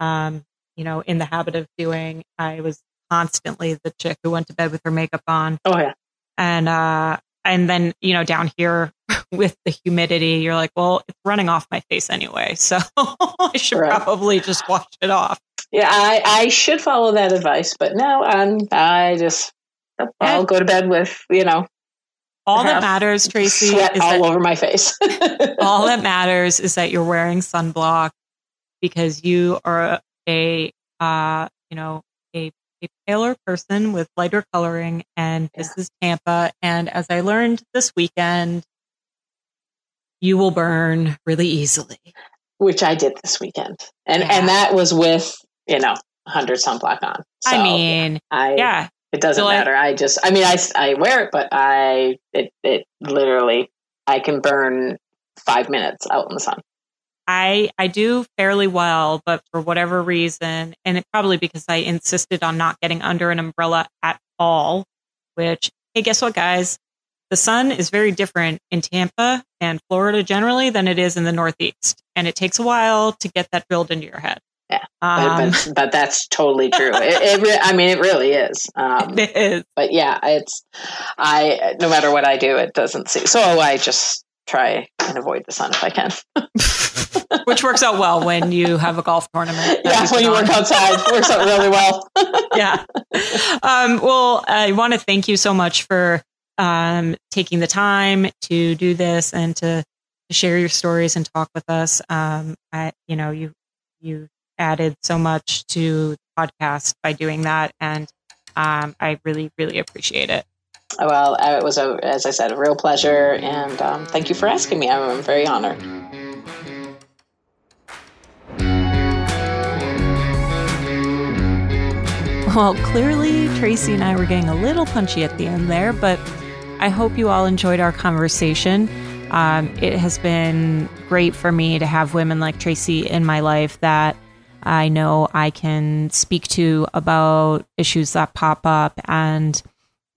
Speaker 1: um, you know, in the habit of doing. I was constantly the chick who went to bed with her makeup on,
Speaker 2: oh yeah.
Speaker 1: and uh, and then you know down here with the humidity, you're like, well, it's running off my face anyway, so I should
Speaker 2: Right.
Speaker 1: probably just wash it off.
Speaker 2: Yeah, I, I should follow that advice, but no, um, I just I'll go to bed with you know
Speaker 1: All that matters, Tracy,
Speaker 2: sweat
Speaker 1: is
Speaker 2: all
Speaker 1: that
Speaker 2: over my face.
Speaker 1: all that matters is that you're wearing sunblock because you are a uh, you know a, paler person with lighter coloring and this is tampa and as i learned this weekend you will burn really easily
Speaker 2: Which I did this weekend, and
Speaker 1: Yeah.
Speaker 2: and that was with you know hundred sunblock on. So,
Speaker 1: i mean
Speaker 2: I
Speaker 1: yeah
Speaker 2: it doesn't
Speaker 1: So I-
Speaker 2: matter. I just I mean I I wear it, but I it it literally I can burn five minutes out in the sun.
Speaker 1: I I do fairly well, but for whatever reason, and it probably because I insisted on not getting under an umbrella at all, which hey, guess what guys? The sun is very different in Tampa and Florida generally than it is in the Northeast. And it takes a while to get that drilled into your head.
Speaker 2: Yeah,
Speaker 1: Um,
Speaker 2: but, but that's totally true. it, it I mean, it really is. Um,
Speaker 1: it is.
Speaker 2: but yeah, it's I no matter what I do, it doesn't see. So I just try and avoid the sun if I can.
Speaker 1: Which works out well when you have a golf tournament.
Speaker 2: yeah,
Speaker 1: put
Speaker 2: when you
Speaker 1: on.
Speaker 2: work outside, works out really well.
Speaker 1: yeah. Um, well, I want to thank you so much for um, taking the time to do this and to, to share your stories and talk with us. Um, I, you know, you you added so much to the podcast by doing that, and um, I really, really appreciate it.
Speaker 2: well, it was a, as I said, a real pleasure, and um, thank you for asking me. I'm very honored.
Speaker 1: Well, clearly, Tracy and I were getting a little punchy at the end there, but I hope you all enjoyed our conversation. Um, it has been great for me to have women like Tracy in my life that I know I can speak to about issues that pop up. And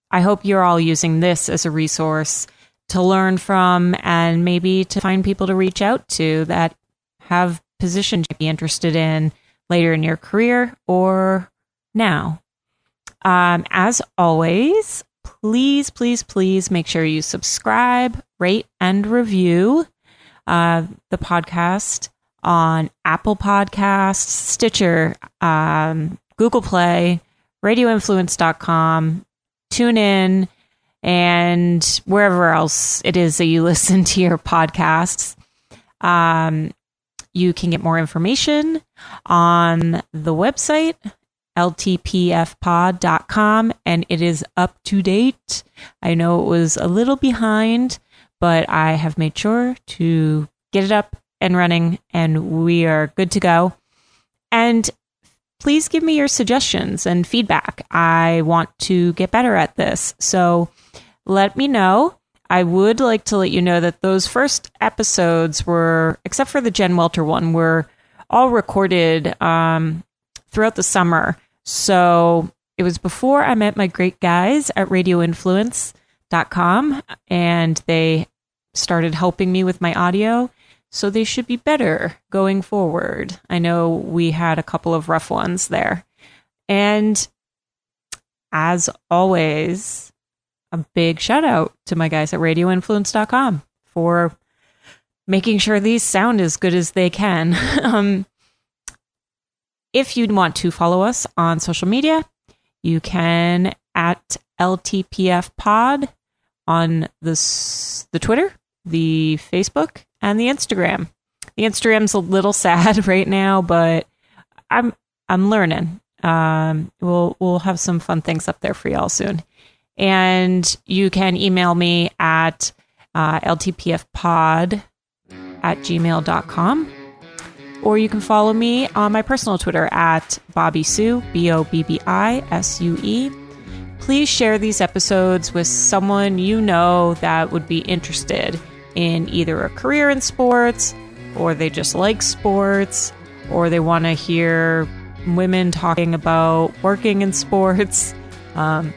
Speaker 1: I hope you're all using this as a resource to learn from and maybe to find people to reach out to that have positions you'd be interested in later in your career or now. Um, as always, please, please, please make sure you subscribe, rate, and review uh, the podcast on Apple Podcasts, Stitcher, um, Google Play, radioinfluence.com, TuneIn, and wherever else it is that you listen to your podcasts. Um, you can get more information on the website ltpfpod.com and it is up to date. I know it was a little behind, but I have made sure to get it up and running and we are good to go. And please give me your suggestions and feedback. I want to get better at this. So let me know. I would like to let you know that those first episodes were, except for the Jen Welter one, were all recorded um, throughout the summer. So it was before I met my great guys at radioinfluence.com and they started helping me with my audio. So they should be better going forward. I know we had a couple of rough ones there. And as always, a big shout out to my guys at radioinfluence.com for making sure these sound as good as they can. um, if you'd want to follow us on social media, you can at LTPF Pod on the the Twitter, the Facebook, and the Instagram. The Instagram's a little sad right now, but I'm I'm learning. Um, we'll we'll have some fun things up there for y'all soon. And you can email me at uh, ltpfpod at gmail.com. Or you can follow me on my personal Twitter at Bobbi Sue, B O B B I S U E. Please share these episodes with someone you know that would be interested in either a career in sports, or they just like sports, or they want to hear women talking about working in sports. Um,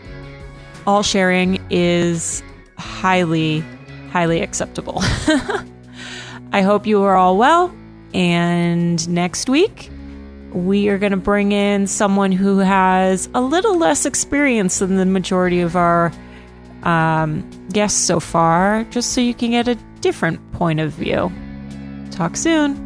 Speaker 1: all sharing is highly, highly acceptable. I hope you are all well. And next week, we are going to bring in someone who has a little less experience than the majority of our um, guests so far, just so you can get a different point of view. Talk soon.